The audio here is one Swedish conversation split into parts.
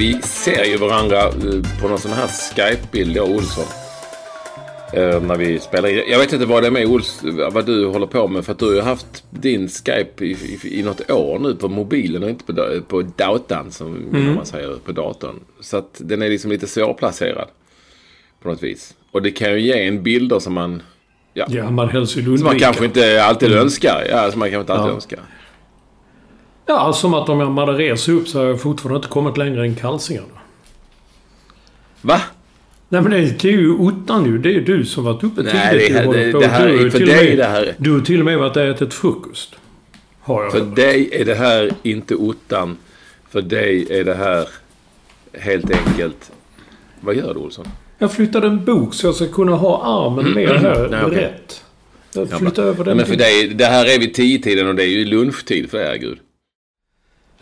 Vi ser ju varandra eh, på någon sån här Skype-bild, jag och Olsson. Eh, när vi spelar in. Jag vet inte vad det är med Ols, vad du håller på med. För att du har haft din Skype i, i, i något år nu på mobilen och inte på, på datan som Mm. man säger på datorn. Så att den är liksom lite svårplacerad. På något vis. Och det kan ju ge en bilder som man... Ja, Ja, man helst vill som man undvika. kanske inte alltid önskar. Ja, som man kanske inte alltid Ja. önskar. Ja, som att om jag hade rest upp så har jag fortfarande inte kommit längre än kalsingarna. Va? Nej men det, det är ju ottan ju. Det är ju du som varit uppe Nej, tidigt. det- och hållit det- det här Du är för dig med- det här. Du har till och med varit och ätit frukost. Har jag För hört. dig är det här inte ottan. För dig är det här helt enkelt... Vad gör du Olsson? Jag flyttade en bok så jag ska kunna ha armen mer här Mm. Nej, okej. rätt. Jag flyttar över Nej, den men för dig, det här är vid tio-tiden och det är ju lunchtid för er, gud.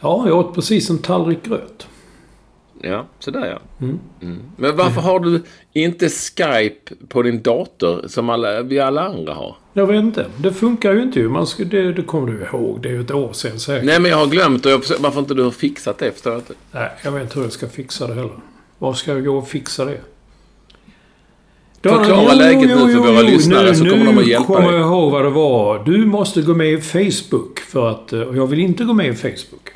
Ja, jag åt precis en tallrik gröt. Ja, sådär ja. Mm. Men varför har du inte Skype på din dator som alla, vi alla andra har? Jag vet inte. Det funkar ju inte. Man ska, det, det kommer du ihåg. Det är ju ett år sedan säkert. Nej, men jag har glömt och jag, varför inte du har fixat det förstår jag inte. Nej, jag vet inte hur jag ska fixa det heller. Var ska jag gå och fixa det? Förklara läget nu för våra lyssnare så kommer de att hjälpa Nu kommer dig. jag ihåg vad det var. Du måste gå med i Facebook för att... Och jag vill inte gå med i Facebook.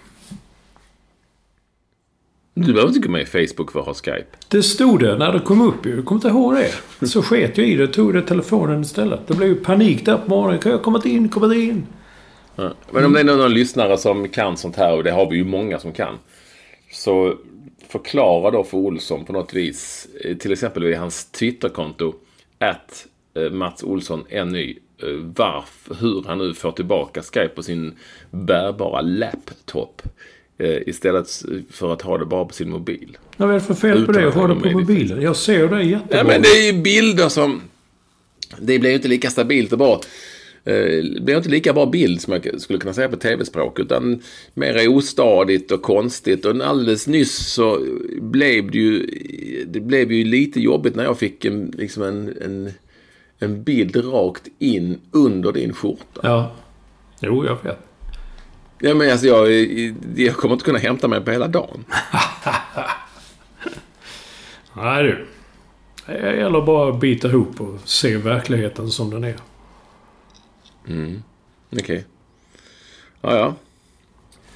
Du behöver inte gå med i Facebook för att ha Skype. Det stod det när det kom upp ju. Du kommer inte ihåg det? Så sket jag i det. Tog det telefonen istället. Det blev ju panik där på morgonen. Kan jag komma in? Komma in? Ja. Men om det är någon lyssnare som kan sånt här, och det har vi ju många som kan. Så förklara då för Olsson på något vis, eh, till exempel vid hans Twitterkonto, att Mats Olsson NY, eh, varför, hur han nu får tillbaka Skype på sin bärbara laptop. Eh, Istället för att ha det bara på sin mobil. Vad är det för fel på det? att Ha det på mobilen. Jag ser det jättebra. Ja, men det är ju bilder som... Det blir ju inte lika stabilt och bra. Eh, Det blir inte lika bra bild som jag skulle kunna säga på tv-språk. Utan mer ostadigt och konstigt. Och alldeles nyss så blev det ju... Det blev ju lite jobbigt när jag fick en, liksom en, en, en bild rakt in under din skjorta. Ja. Jo, jag vet. Ja, men alltså jag, jag kommer inte kunna hämta mig på hela dagen. Nej du. Det gäller bara att bita ihop och se verkligheten som den är. Okej. Ja, ja.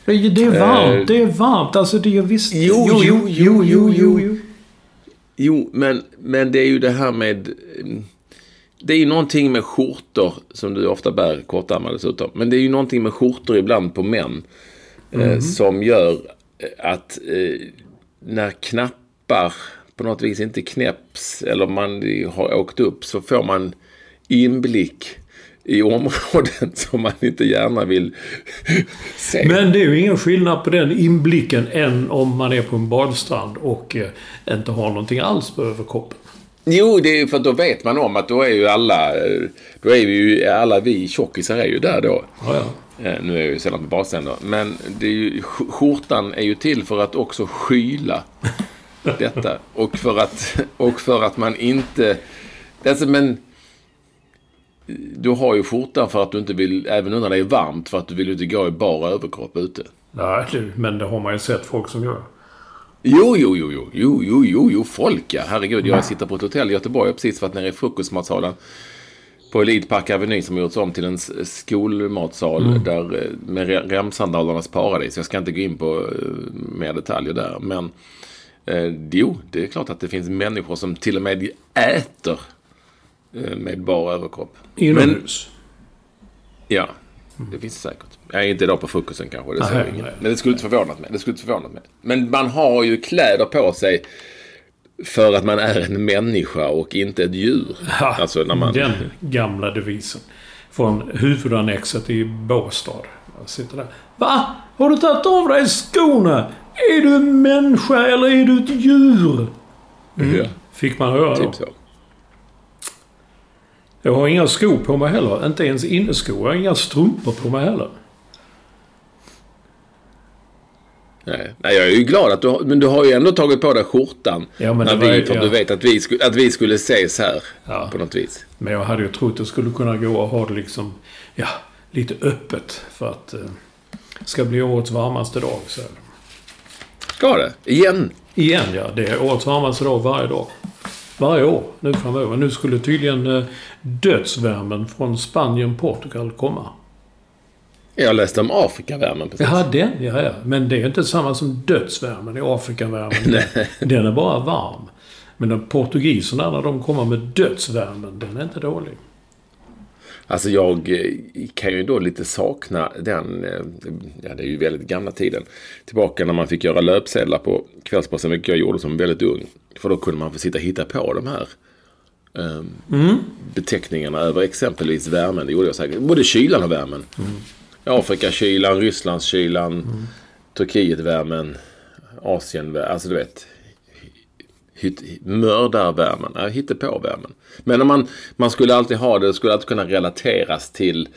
Det är, det är varmt. Eh. Det är varmt. Alltså det är visst... Jo, jo, jo, jo, jo. Jo, men, men det är ju det här med... mm, Det är ju någonting med skjortor som du ofta bär kortärmade dessutom. Men det är ju någonting med skjortor ibland på män. Eh, som gör eh, att eh, när knappar på något vis inte knäpps eller man har åkt upp så får man inblick i områden som man inte gärna vill se. Men det är ju ingen skillnad på den inblicken än om man är på en badstrand och eh, inte har någonting alls på överkroppen. Jo, det är ju för att då vet man om att då är ju alla, eh, då är ju, alla vi tjockisar är ju där då. Ja, ja. Eh, Nu är jag ju sällan på badstränder. Men det är ju, sk- skjortan är ju till för att också skyla detta. Och för att, och för att man inte... Alltså, men... Du har ju skjortan för att du inte vill, även när det är varmt, för att du vill inte gå i bara överkropp ute. Nej, men det har man ju sett folk som gör. Jo, jo, jo, jo, jo, jo, jo, jo, folk ja. Herregud, jag sitter på ett hotell i Göteborg. Jag har precis varit nere i frukostmatsalen på Elitpark Avenue som gjorts om till en skolmatsal där, eh, med re- remsandalernas paradis. Jag ska inte gå in på eh, mer detaljer där. Men eh, jo, det är klart att det finns människor som till och med äter eh, med bara överkropp. Inomhus. Ja, det finns det säkert. Jag är inte idag på frukosten kanske. Det säger. Men det skulle inte förvånat mig. Det skulle inte förvånat mig. Men man har ju kläder på sig för att man är en människa och inte ett djur. Ha, Alltså när man... Den gamla devisen. Från huvudannexet i Båstad. Jag sitter där. Va? Har du tagit av dig skorna? Är du en människa eller är du ett djur? Ja, Fick man höra då. typ så. Jag har inga skor på mig heller. Inte ens inneskor. Jag har inga strumpor på mig heller. Nej. Nej, jag är ju glad att du. Men du har ju ändå tagit på dig skjortan. Ja, när var vi, ju- för ja. du vet att vi, skulle, att vi skulle ses här. Ja. På något vis. Men jag hade ju trott att det skulle kunna gå och ha det liksom... Ja, lite öppet. För att eh, det ska bli årets varmaste dag. Så. Ska det? Igen? Igen ja. Det är årets varmaste dag varje dag. Varje år nu framöver. Nu skulle tydligen eh, dödsvärmen från Spanien, Portugal komma. Jag läste om Afrikavärmen precis. Jaha, den ja, ja. Men det är inte samma som dödsvärmen i Afrikavärmen. den är bara varm. Men de portugiserna när de kommer med dödsvärmen, den är inte dålig. Alltså jag eh, kan ju då lite sakna den, eh, ja det är ju väldigt gamla tiden. Tillbaka när man fick göra löpsedlar på Kvällsposten, vilket jag gjorde som väldigt ung. För då kunde man få sitta och hitta på de här eh, beteckningarna över exempelvis värmen. Det gjorde jag säkert. Både kylan och värmen. Afrikakylan, Rysslandskylan, Turkietvärmen, Asienvärmen. Alltså du vet. Mördarvärmen, ja, hittepåvärmen. Men om man, man skulle alltid ha det, det skulle alltid kunna relateras till,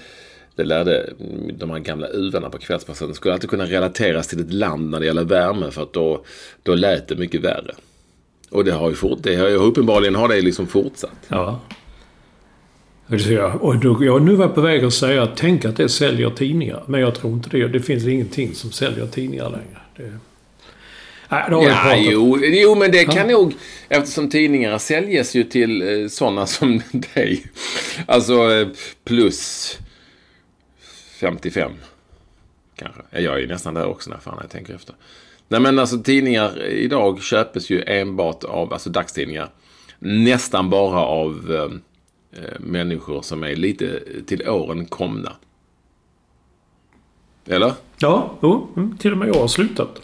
det lärde de här gamla uvarna på kvällspassen, det skulle alltid kunna relateras till ett land när det gäller värme för att då, då lät det mycket värre. Och det har ju fort, det har ju uppenbarligen har det liksom fortsatt. Ja. Och då, jag nu var på väg att säga att tänk att det säljer tidningar. Men jag tror inte det. Det finns ingenting som säljer tidningar längre. Det, nej, det har Ja, pratat jo, jo, men det kan nog, eftersom tidningar säljes ju till eh, sådana som dig. Alltså eh, plus 55. Kanske. Ja, Jag är nästan där också när fan jag tänker efter. Nej men alltså tidningar idag köpes ju enbart av, alltså dagstidningar. Nästan bara av eh, människor som är lite till åren komna. Eller? Ja, jo, mm, till och med jag har slutat.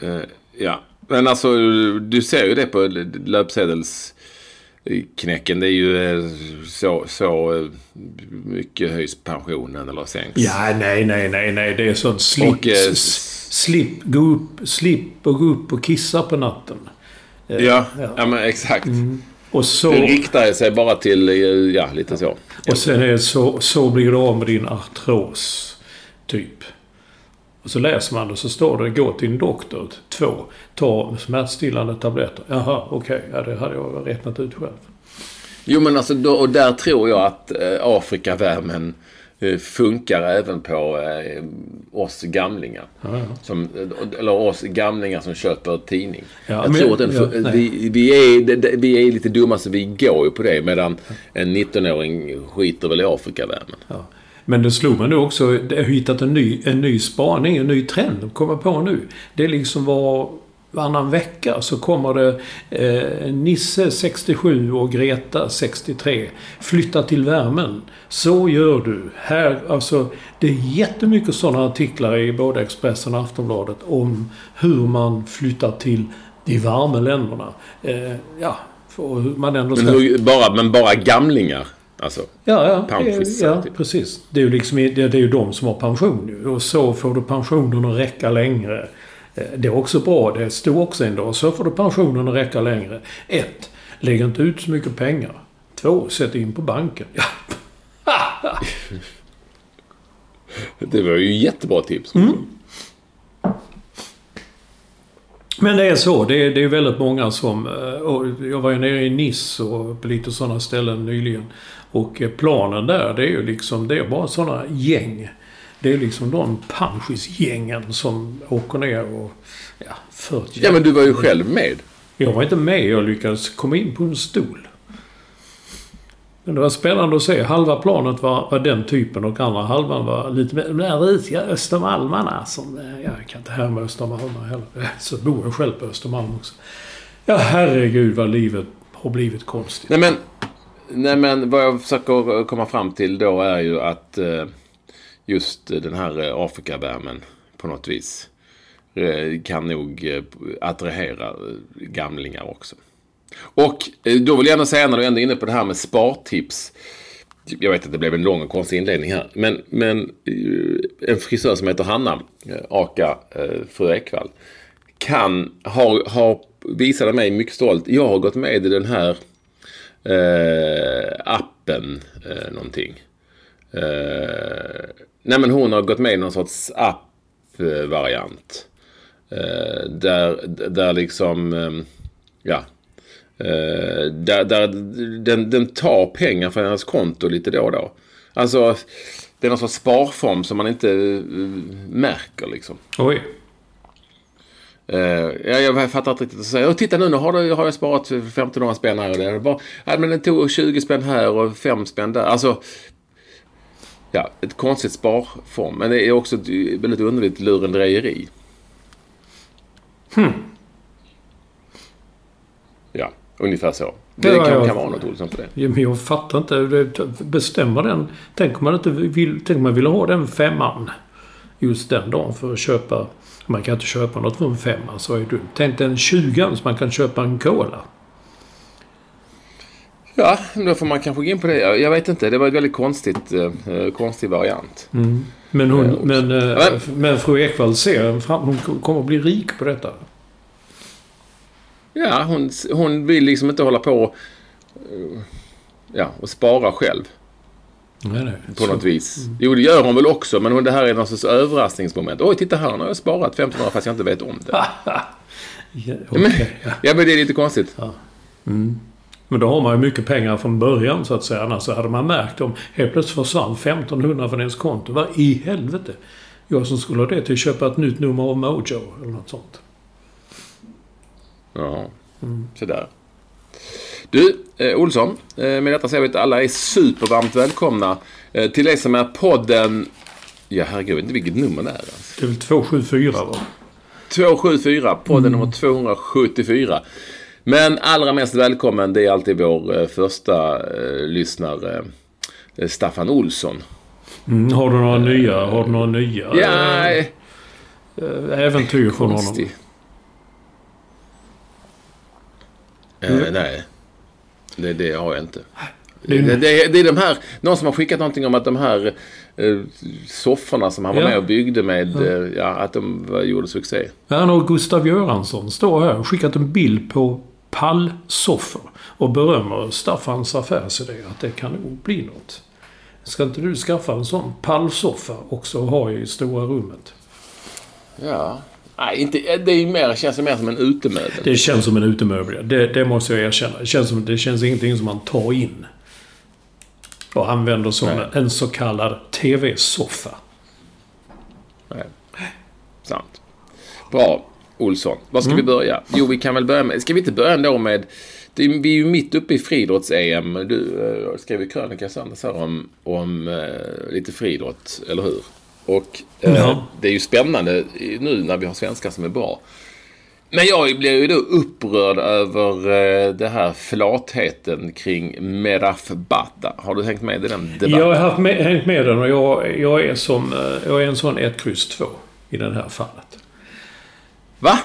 Eh, ja, men alltså du ser ju det på löpsedelsknäcken. Det är ju eh, så, så eh, mycket höjs pensionen eller sänks. Ja, nej, nej, nej, nej. Det är sånt slip, Och, eh, s- slip, gå upp, slip och gå upp och kissa på natten. Eh, Ja, ja men exakt. Och så... Det riktar sig bara till, eh, ja lite så. Och sen är det så, så blir du av med din artros. Typ. Och så läser man det så står det gå till din doktor. Två. Ta smärtstillande tabletter. Jaha, okej. Ja, det hade jag räknat ut själv. Jo men alltså då, och där tror jag att eh, Afrikavärmen eh, funkar även på eh, oss gamlingar. Som, eh, eller oss gamlingar som köper tidning. Ja, jag men- tror att den, ja, vi, vi, är, vi är lite dumma så vi går ju på det medan en 19-åring skiter väl i Afrikavärmen. Ja. Men det slog mig nu också. Jag har hittat en ny, en ny spaning, en ny trend. Kommer på nu. Det är liksom var varannan vecka så kommer det eh, Nisse 67 och Greta 63 flytta till värmen. Så gör du. Här, alltså, det är jättemycket sådana artiklar i både Expressen och Aftonbladet om hur man flyttar till de varma länderna. Eh, ja, för man ändå Men, ska... hur, bara, men bara gamlingar. Alltså. Ja, ja, ja typ. precis. Det är, ju liksom, det det är ju de som har pension nu. Och så får du pensionen att räcka längre. Eh, Det är också bra. Det stod också en dag. Så får du pensionen att räcka längre. Ett, Lägg inte ut så mycket pengar. Två, Sätt in på banken. Ja. Det var ju jättebra tips. Mm. Men det är så. Det är, det är väldigt många som... eh, jag var ju nere i Nice och på lite sådana ställen nyligen. Och eh, planen där, det är ju liksom... Det är bara sådana gäng. Det är liksom de panschisgängen som åker ner och... Ja, Ja men du var ju själv med. Jag var inte med. Jag lyckades komma in på en stol. Men det var spännande att se. Halva planet var, var den typen och andra halvan var lite mer... De där risiga östermalmarna som... eh, Jag kan inte härma östermalmar heller. Så bor jag själv på Östermalm också. Ja, herregud vad livet har blivit konstigt. Nej men, nej men vad jag försöker komma fram till då är ju att eh, just eh, den här eh, Afrikavärmen på något vis eh, kan nog attrahera gamlingar också. Och då vill jag ändå säga när du ändå är inne på det här med spartips. Typ, jag vet att det blev en lång och konstig inledning här. Men, men en frisör som heter Hanna, aka fru Ekvall, kan, har, har visade mig mycket stolt. Jag har gått med i den här eh, appen eh, någonting. Eh, nej men hon har gått med i någon sorts app-variant. Eh, där, där liksom, eh, ja. Eh, där, där den, den tar pengar från hennes konto lite då och då. Alltså, det är någon sorts sparform som man inte eh, märker liksom. Oj. Uh, ja, jag fattar inte riktigt säger. Och titta nu, nu har, du, har jag sparat 1500 spänn här och där. Bara, ja, men den tog 20 spänn här och 5 spänn där. Alltså, ja, ett konstigt sparform. Men det är också ett väldigt underligt lurendrejeri. Hmm. Ja, ungefär så. Det Ja, kan, kan vara något Olsson på det. Ja, men jag fattar inte. Bestämmer den... Tänk om man inte vill... Tänk om man ville ha den femman. Just den dagen för att köpa... Man kan inte köpa något för en femma, så är dumt. Tänk den tjugan så man kan köpa en cola. Ja, då får man kanske gå in på det. Jag, vet inte. Det var ett väldigt konstigt, eh, konstig variant. Men, hon, Ja, också. men, eh, Ja, men fru Ekvall ser fram, Hon kommer att bli rik på detta. Ja, hon, hon vill liksom inte hålla på eh, ja, och spara själv. Nej, nej. På Så- något vis. Jo, det gör hon väl också, men hon, det här är någon sorts överraskningsmoment. Oj, titta här, nu har jag sparat 1500 fast jag inte vet om det. Ja, men, okej, ja. ja, men det är lite konstigt. Men då har man ju mycket pengar från början så att säga. Annars hade man märkt om helt plötsligt försvann 1500 från ens konto. Vad i helvete? Jag som skulle ha det till att köpa ett nytt nummer av Mojo eller något sånt. Ja, sådär. Du, eh, Olsson. Eh, med detta säger vi att alla är supervarmt välkomna eh, till det som är podden... Ja, herregud, jag inte vilket nummer det är. Alltså. Det är väl 274 va? 274, podden nummer 274. Men allra mest välkommen, det är alltid vår eh, första eh, lyssnare, eh, Staffan Olsson. Mm, har du några nya, har du några nya Ja, eh, eh, äventyr från honom? Eh, nej, det, det har jag inte. Det är- Det, det, är de här, någon som har skickat någonting om att de här eh, sofforna som han var Ja. med och byggde med, eh, ja, att de gjorde succé. Han och Gustav Göransson står här och skickat en bild på pallsoffor och berömmer Staffans affärsidé att det kan nog bli något. Ska inte du skaffa en sån pallsoffa också och ha i stora rummet? Ja. Nej, inte, det är mer, känns mer som en utemöbel. Det känns som en utemöbel. Det, det måste jag erkänna. Det känns, som, det känns ingenting som man tar in. Och använder som Nej. en så kallad TV-soffa. Nej. Sant. Bra, Olsson. Var ska vi börja? Jo, vi kan väl börja med... Ska vi inte börja ändå med... Det, är- vi är ju mitt uppe i friidrotts-EM. Du eh, skrev ju krönika söndags här om, om eh, lite friidrott, eller hur? Och eh, Ja. det är ju spännande nu när vi har svenskar som är bra. Men jag blir ju då upprörd över eh, det här flatheten kring Meraf Bata. Har du hängt med i den debatten? Jag har haft med, hängt med den och jag, jag, är som, jag är en sån 1, kryss 2 i det här fallet. Va?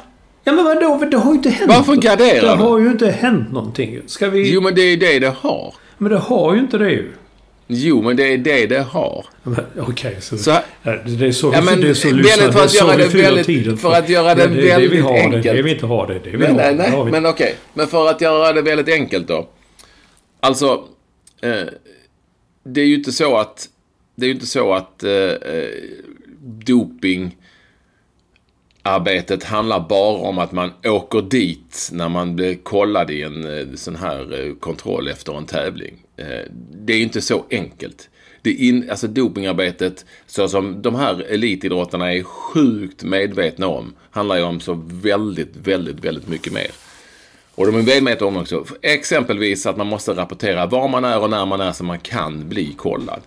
Ja men vadå? Det har ju inte hänt Varför garderar Det har ju inte hänt någonting. Ska vi... Jo, men det är det det har. Men det har ju inte det ju. Jo, men det är det det har. Okej, så... Så Ja, det är så, Ja, men det är så lyssnar- för att det så göra vi det väldigt- tiden för att göra det det, det vi väldigt har, Det, enkelt. det vi inte har, det, det vi Nej, har. nej, det har nej. vi. Men okej. Men för att göra det väldigt enkelt då. Alltså, eh, det är ju inte så att, det är ju inte så att eh, eh, doping arbetet handlar bara om att man åker dit när man blir kollad i en eh, sån här eh, kontroll efter en tävling. Eh, det är inte så enkelt. Det in, alltså dopingarbetet, så som de här elitidrottarna är sjukt medvetna om, handlar ju om så väldigt, väldigt, väldigt mycket mer. Och de är medvetna om också, exempelvis att man måste rapportera var man är och när man är så man kan bli kollad.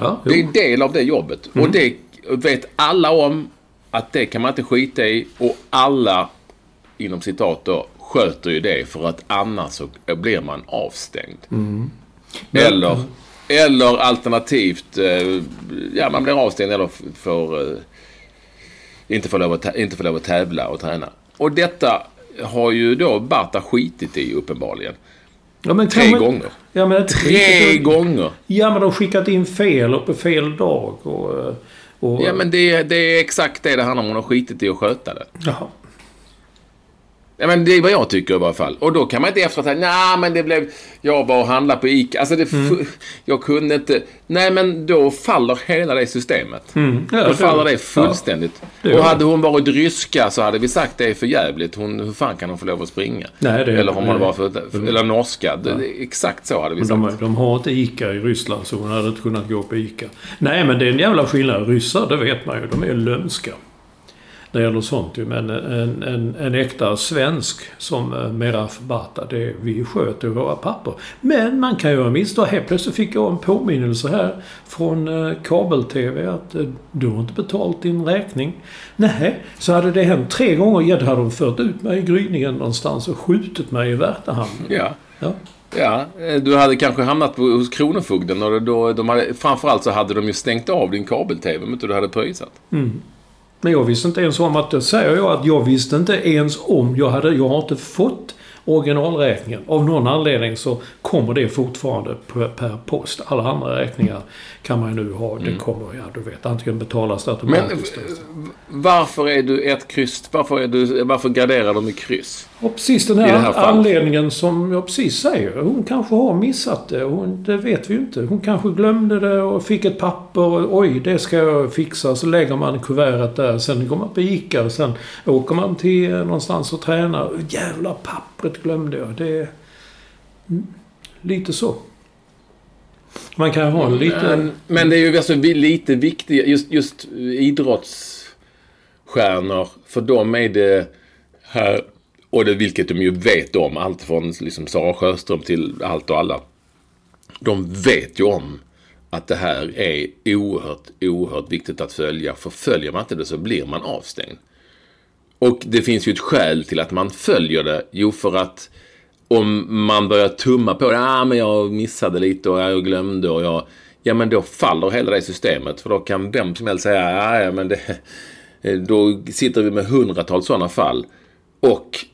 Ja, Det är en del av det jobbet. Och det vet alla om att det kan man inte skita i. Och alla, inom citat då, sköter ju det för att annars så blir man avstängd. Eller, eller alternativt, eh, ja man blir avstängd eller får eh, inte får, lov att, inte får lov att tävla och träna. Och detta har ju då Barta skitit i uppenbarligen. Ja, men Tre man- gånger. Ja, men Tre gånger! Ja, men de har skickat in fel och på fel dag. Och, eh, och, Ja men det, det är exakt det det handlar om. Hon har skitit i att sköta det. Jaha. Ja, men det är vad jag tycker i varje fall. Och då kan man inte efteråt säga, nej men det blev, jag var och handlade på ICA. Alltså det, f- jag kunde inte. Nej men då faller hela det systemet. Ja, då faller det fullständigt. det och hade hon varit ryska så hade vi sagt det är för jävligt. Hon, hur fan kan hon få lov att springa? Nej, det- eller om hon var för, eller norska. Det, exakt så hade vi sagt. de, de har inte ICA i Ryssland så hon hade inte kunnat gå på ICA. Nej men det är en jävla skillnad. Ryssar, det vet man ju. De är lömska. När det gäller sånt ju. Men en, en, en äkta svensk som eh, Meraf Bata, det vi sköter våra papper. Men man kan göra misstag. Helt plötsligt fick jag en påminnelse här från eh, kabel-TV att eh, du har inte betalt din räkning. Nej, så hade det hänt tre gånger. Ja, då hade de fört ut mig i gryningen någonstans och skjutit mig i Värtahamn. Ja. Ja. Ja, du hade kanske hamnat hos Kronofogden och då, de hade, framförallt så hade de ju stängt av din kabel-tv om inte du hade pröjsat. Men jag visste inte ens om att, det säger jag, att jag visste inte ens om jag hade, jag har inte fått originalräkningen. Av någon anledning så kommer det fortfarande per, post. Alla andra räkningar kan man ju nu ha. Det kommer, ja du vet, antingen betalas det Men automatiskt. eh, varför är du ett kryss? Varför, är du, varför graderar de i kryss? Och precis den här, här anledningen som jag precis säger. Hon kanske har missat det. Hon, det vet vi ju inte. Hon kanske glömde det och fick ett papper. Och, Oj, det ska jag fixa. Så lägger man kuvertet där. Sen går man på ICA och sen åker man till någonstans och tränar. Jävla pappret glömde jag. Det är mm, lite så. Man kan ha en liten... Men, men det är ju alltså lite viktigt, just, just idrottsstjärnor, för dem är det här, och det vilket de ju vet om, allt från liksom Sara Sjöström till allt och alla. De vet ju om att det här är oerhört, oerhört viktigt att följa. För följer man inte det så blir man avstängd. Och det finns ju ett skäl till att man följer det. Jo, för att om man börjar tumma på det. Ah, men jag missade lite och jag glömde och jag... Ja, men då faller hela det systemet. För då kan vem som helst säga, ah, ja men det... Eh, då sitter vi med hundratals sådana fall. Och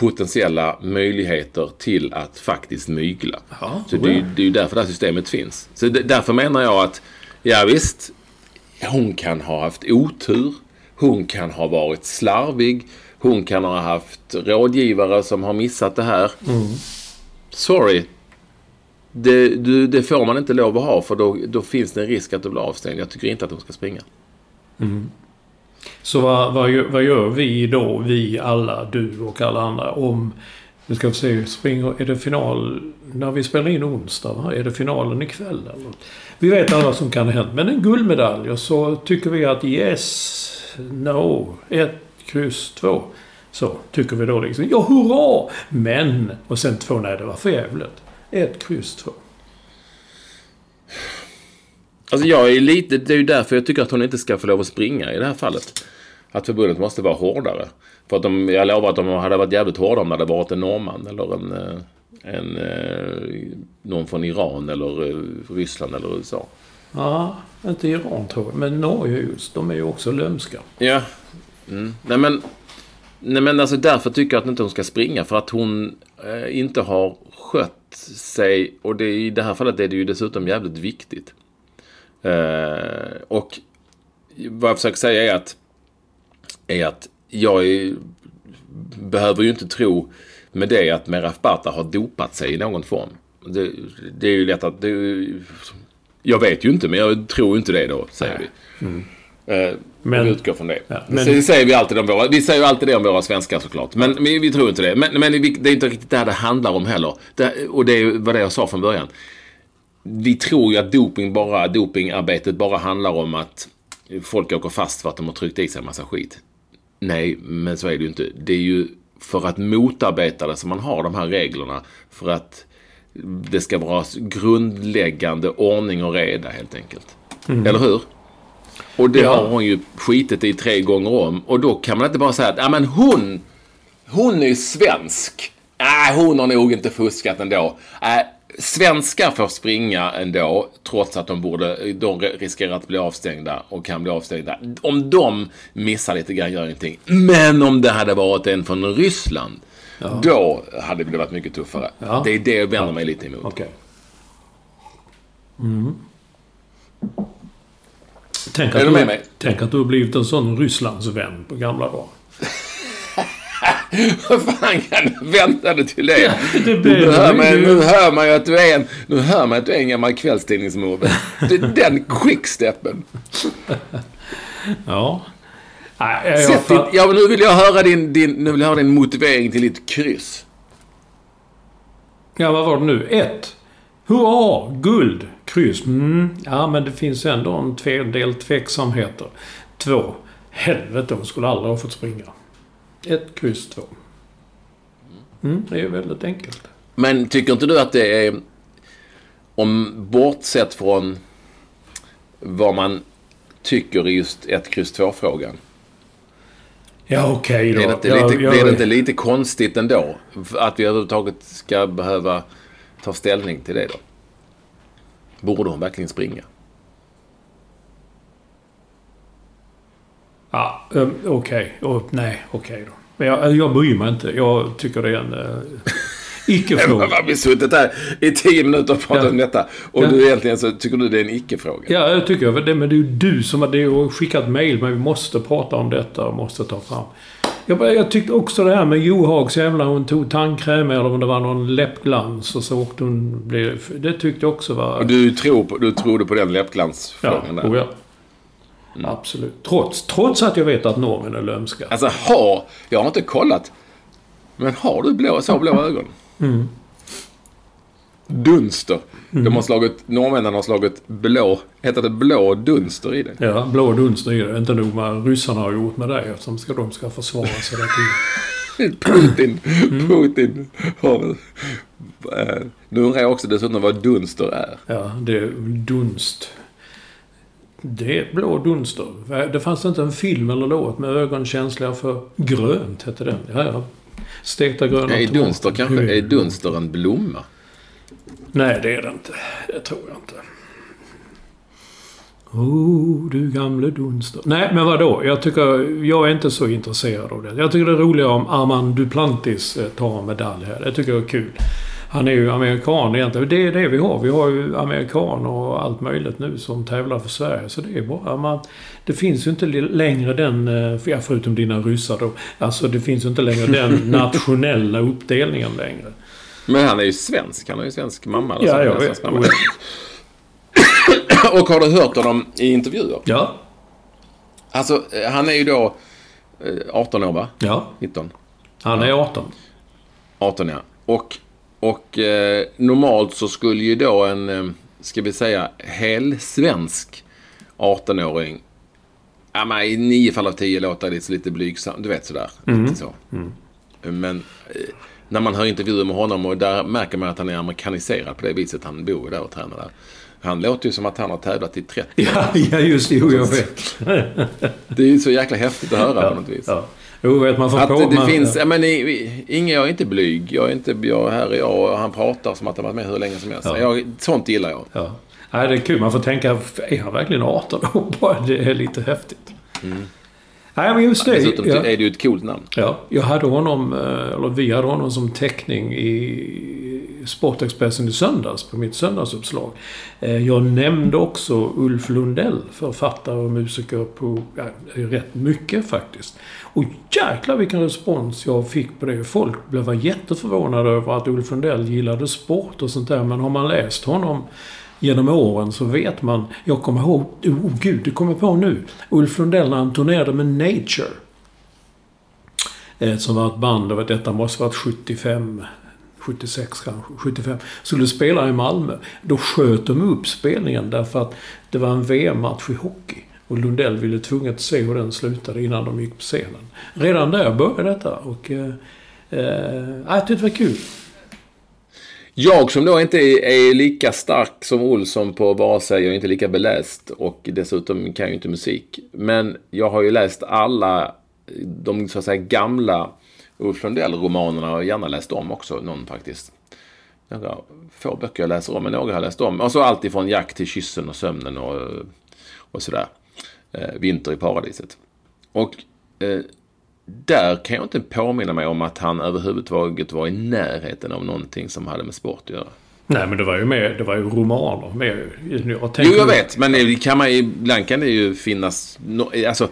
potentiella möjligheter till att faktiskt mygla. Ja, så det är, det är ju därför det här systemet finns. Så det, därför menar jag att, ja visst, hon kan ha haft otur. Hon kan ha varit slarvig. Hon kan ha haft rådgivare som har missat det här. Sorry. Det, du, det får man inte lov att ha för då, då finns det en risk att du blir avstängd. Jag tycker inte att hon ska springa. Så vad, vad, gör, vad gör vi då, vi alla, du och alla andra, om... Nu ska vi se, springer, är det final när vi spelar in onsdag? Va? Är det finalen ikväll eller? Vi vet alla vad som kan ha hänt. Men en guldmedalj och så tycker vi att yes, no, ett, kryss, två. Så tycker vi då liksom, ja hurra! Men, och sen två, nej det var för jävligt. Ett, kryss, två. Alltså jag är lite, det är ju därför jag tycker att hon inte ska få lov att springa i det här fallet. Att förbundet måste vara hårdare. För att de, jag lovar att de hade varit jävligt hårda om det hade varit en norrman eller en, eh, en, eh, någon från Iran eller eh, Ryssland eller USA. Ja, inte Iran tror jag, men Norge just. De är ju också lömska. Ja. Mm. Nej men, nej men alltså därför tycker jag att inte hon ska springa. För att hon eh, inte har skött sig. Och det, i det här fallet är det ju dessutom jävligt viktigt. Eh, och vad jag försöker säga är att, är att jag är, behöver ju inte tro med det att Meraf Bata har dopat sig i någon form. Det, det är ju lätt att... Det, jag vet ju inte, men jag tror inte det då, säger vi. Eh, Men- men, vi utgår från det. Ja, men, men- det säger vi alltid om våra, vi säger ju alltid det om våra svenskar såklart. Men vi, vi tror inte det. Men, men det är inte riktigt det här det handlar om heller. Det, och det var det jag sa från början. Vi tror ju att doping bara, dopingarbetet bara handlar om att folk åker fast för att de har tryckt i sig en massa skit. Nej, men så är det ju inte. Det är ju för att motarbeta det som man har de här reglerna. För att det ska vara grundläggande ordning och reda helt enkelt. Eller hur? Och det Ja. har hon ju skitit i tre gånger om. Och då kan man inte bara säga att ja, men hon, hon är svensk. Nej, hon har nog inte fuskat ändå. Äh, svenskar får springa ändå, trots att de borde, de riskerar att bli avstängda och kan bli avstängda. Om de missar lite grann, gör ingenting. Men om det hade varit en från Ryssland, då hade det varit mycket tuffare. Ja. Det är det jag vänder mig lite emot. Okej. Mm. Tänk, att du du, med mig? tänk att du har blivit en sån Rysslandsvän på gamla dagar. Vad fan kan vänta dig till det? det blir- nu, hör man, nu hör man ju att du är en, nu hör man att du är en gammal är den quicksteppen. Ja. Nej, jag, Sätt ja, nu vill jag höra din, din, nu vill jag höra din motivering till ditt kryss. ja, vad var det nu? Ett. Hurra! Guld! Kryss. Mm. Ja, men det finns ändå en del tveksamheter. Två. Helvete, hon skulle aldrig ha fått springa. Ett, kryss, två. Mm, det är väldigt enkelt. Men tycker inte du att det är, om bortsett från vad man tycker i just ett kryss två frågan Ja, okej då. Blir det, inte Jag- lite, blir det inte lite konstigt ändå? Att vi överhuvudtaget ska behöva ta ställning till det då? Borde hon verkligen springa? Ja, um, okej. Och Nej, okej då. Men jag, jag bryr mig inte. Jag tycker det är en uh, icke-fråga. Vi har suttit här i tio minuter och pratat Ja. om detta. Och Ja. du egentligen så tycker du det är en icke-fråga? Ja, jag tycker det. Men det är ju du som har det skickat mejl. Men vi måste prata om detta och måste ta fram. Jag, jag tyckte också det här med Johags jävla... Hon tog tandkräm eller om det var någon läppglans och så åkte hon... Blev, det tyckte jag också var... Och du, tror på, du trodde på den ja, läppglansfrågan där? oh ja. Absolut. Trots, trots att jag vet att normen är lömska. Alltså ha, jag har inte kollat. Men har du blå, så blå ögon? Mm. Dunster. De har slagit, norrmännen har slagit blå, heter det blå dunster i det? Ja, blå dunster är det. Inte nog med ryssarna har gjort med det. Eftersom ska, de ska försvara sig hela tiden. Putin, Mm. Putin har. Eh, Nu undrar jag också dessutom vad dunster är. Ja, det är dunst. Det är blå dunster. Det fanns inte en film eller låt med ögon känsliga för grönt, hette den. Ja, ja. Stekta gröna Är dunster kanske, är dunster en blomma? Nej, det är det inte. Det tror jag inte. Oh, du gamle dunster. Nej, men vadå? Jag tycker... Jag är inte så intresserad av det. Jag tycker det är roligare om Armand Duplantis eh, tar en medalj här. Det tycker jag är kul. Han är ju amerikan egentligen. Det är det vi har. Vi har ju amerikan och allt möjligt nu som tävlar för Sverige. Så det är bara... Man, det finns ju inte längre den... eh, Ja, förutom dina ryssar då. Alltså det finns ju inte längre den nationella uppdelningen längre. Men han är ju svensk. Han har ju svensk mamma. eller Ja, jag vet. Och har du hört honom i intervjuer? Ja. Alltså, eh, han är ju då eh, 18 år, va? Ja. 19? Han är 18. 18, ja. Och, och eh, normalt så skulle ju då en, eh, ska vi säga, helsvensk 18-åring Ja, men i nio fall av tio låta lite, lite blygsam. Du vet sådär. Lite så. Men eh, när man hör intervjuer med honom och där märker man att han är amerikaniserad på det viset. Han bor där och tränar där. Han låter ju som att han har tävlat i 30. Ja, ja just det. Jo, jag vet. Det är ju så jäkla häftigt att höra på något vis. Ja. Jo, vet man får Att på... det man, finns, ja. men Inge, jag är inte blyg. Jag är inte, jag, här är jag och han pratar som att han varit med hur länge som helst. Ja. Jag, sånt gillar jag. Ja. Nej, det är kul. Man får tänka, är han verkligen 18 år? Det är lite häftigt. Nej, men just det. Mm. Dessutom ja. är det ju ett coolt namn. Ja, jag hade honom, eh, eller vi hade honom som teckning i Sportexpressen i söndags på mitt söndagsuppslag. Eh, jag nämnde också Ulf Lundell, författare och musiker på ja, rätt mycket faktiskt. Och jäklar vilken respons jag fick på det. Folk blev jätteförvånade över att Ulf Lundell gillade sport och sånt där. Men har man läst honom genom åren så vet man. Jag kommer ihåg, oh gud, det kommer jag på nu. Ulf Lundell när han turnerade med Nature. Eh, som var ett band, detta måste varit 75, 76 kanske, 75. Skulle spela i Malmö. Då sköt de upp spelningen därför att det var en VM-match i hockey. Och Lundell ville tvunget se hur den slutade innan de gick på scenen. Redan där började detta och... Eh, Eh, äh, jag tyckte det var kul. Jag som då inte är, lika stark som Olsson på vare sig, jag är inte lika beläst och dessutom kan jag ju inte musik. Men jag har ju läst alla de så att säga gamla Ulf Lundell-romanerna och gärna läst om också, någon faktiskt. Några få böcker jag läser om, men några har jag läst om. Och så allt ifrån Jakt till Kyssen och Sömnen och, och sådär. Eh, Vinter i paradiset. Och eh, där kan jag inte påminna mig om att han överhuvudtaget var i närheten av någonting som hade med sport att göra. Nej, men det var ju mer, det var ju romaner. Mer, jag jo, jag vet. Men kan man, ibland kan det ju finnas... Alltså,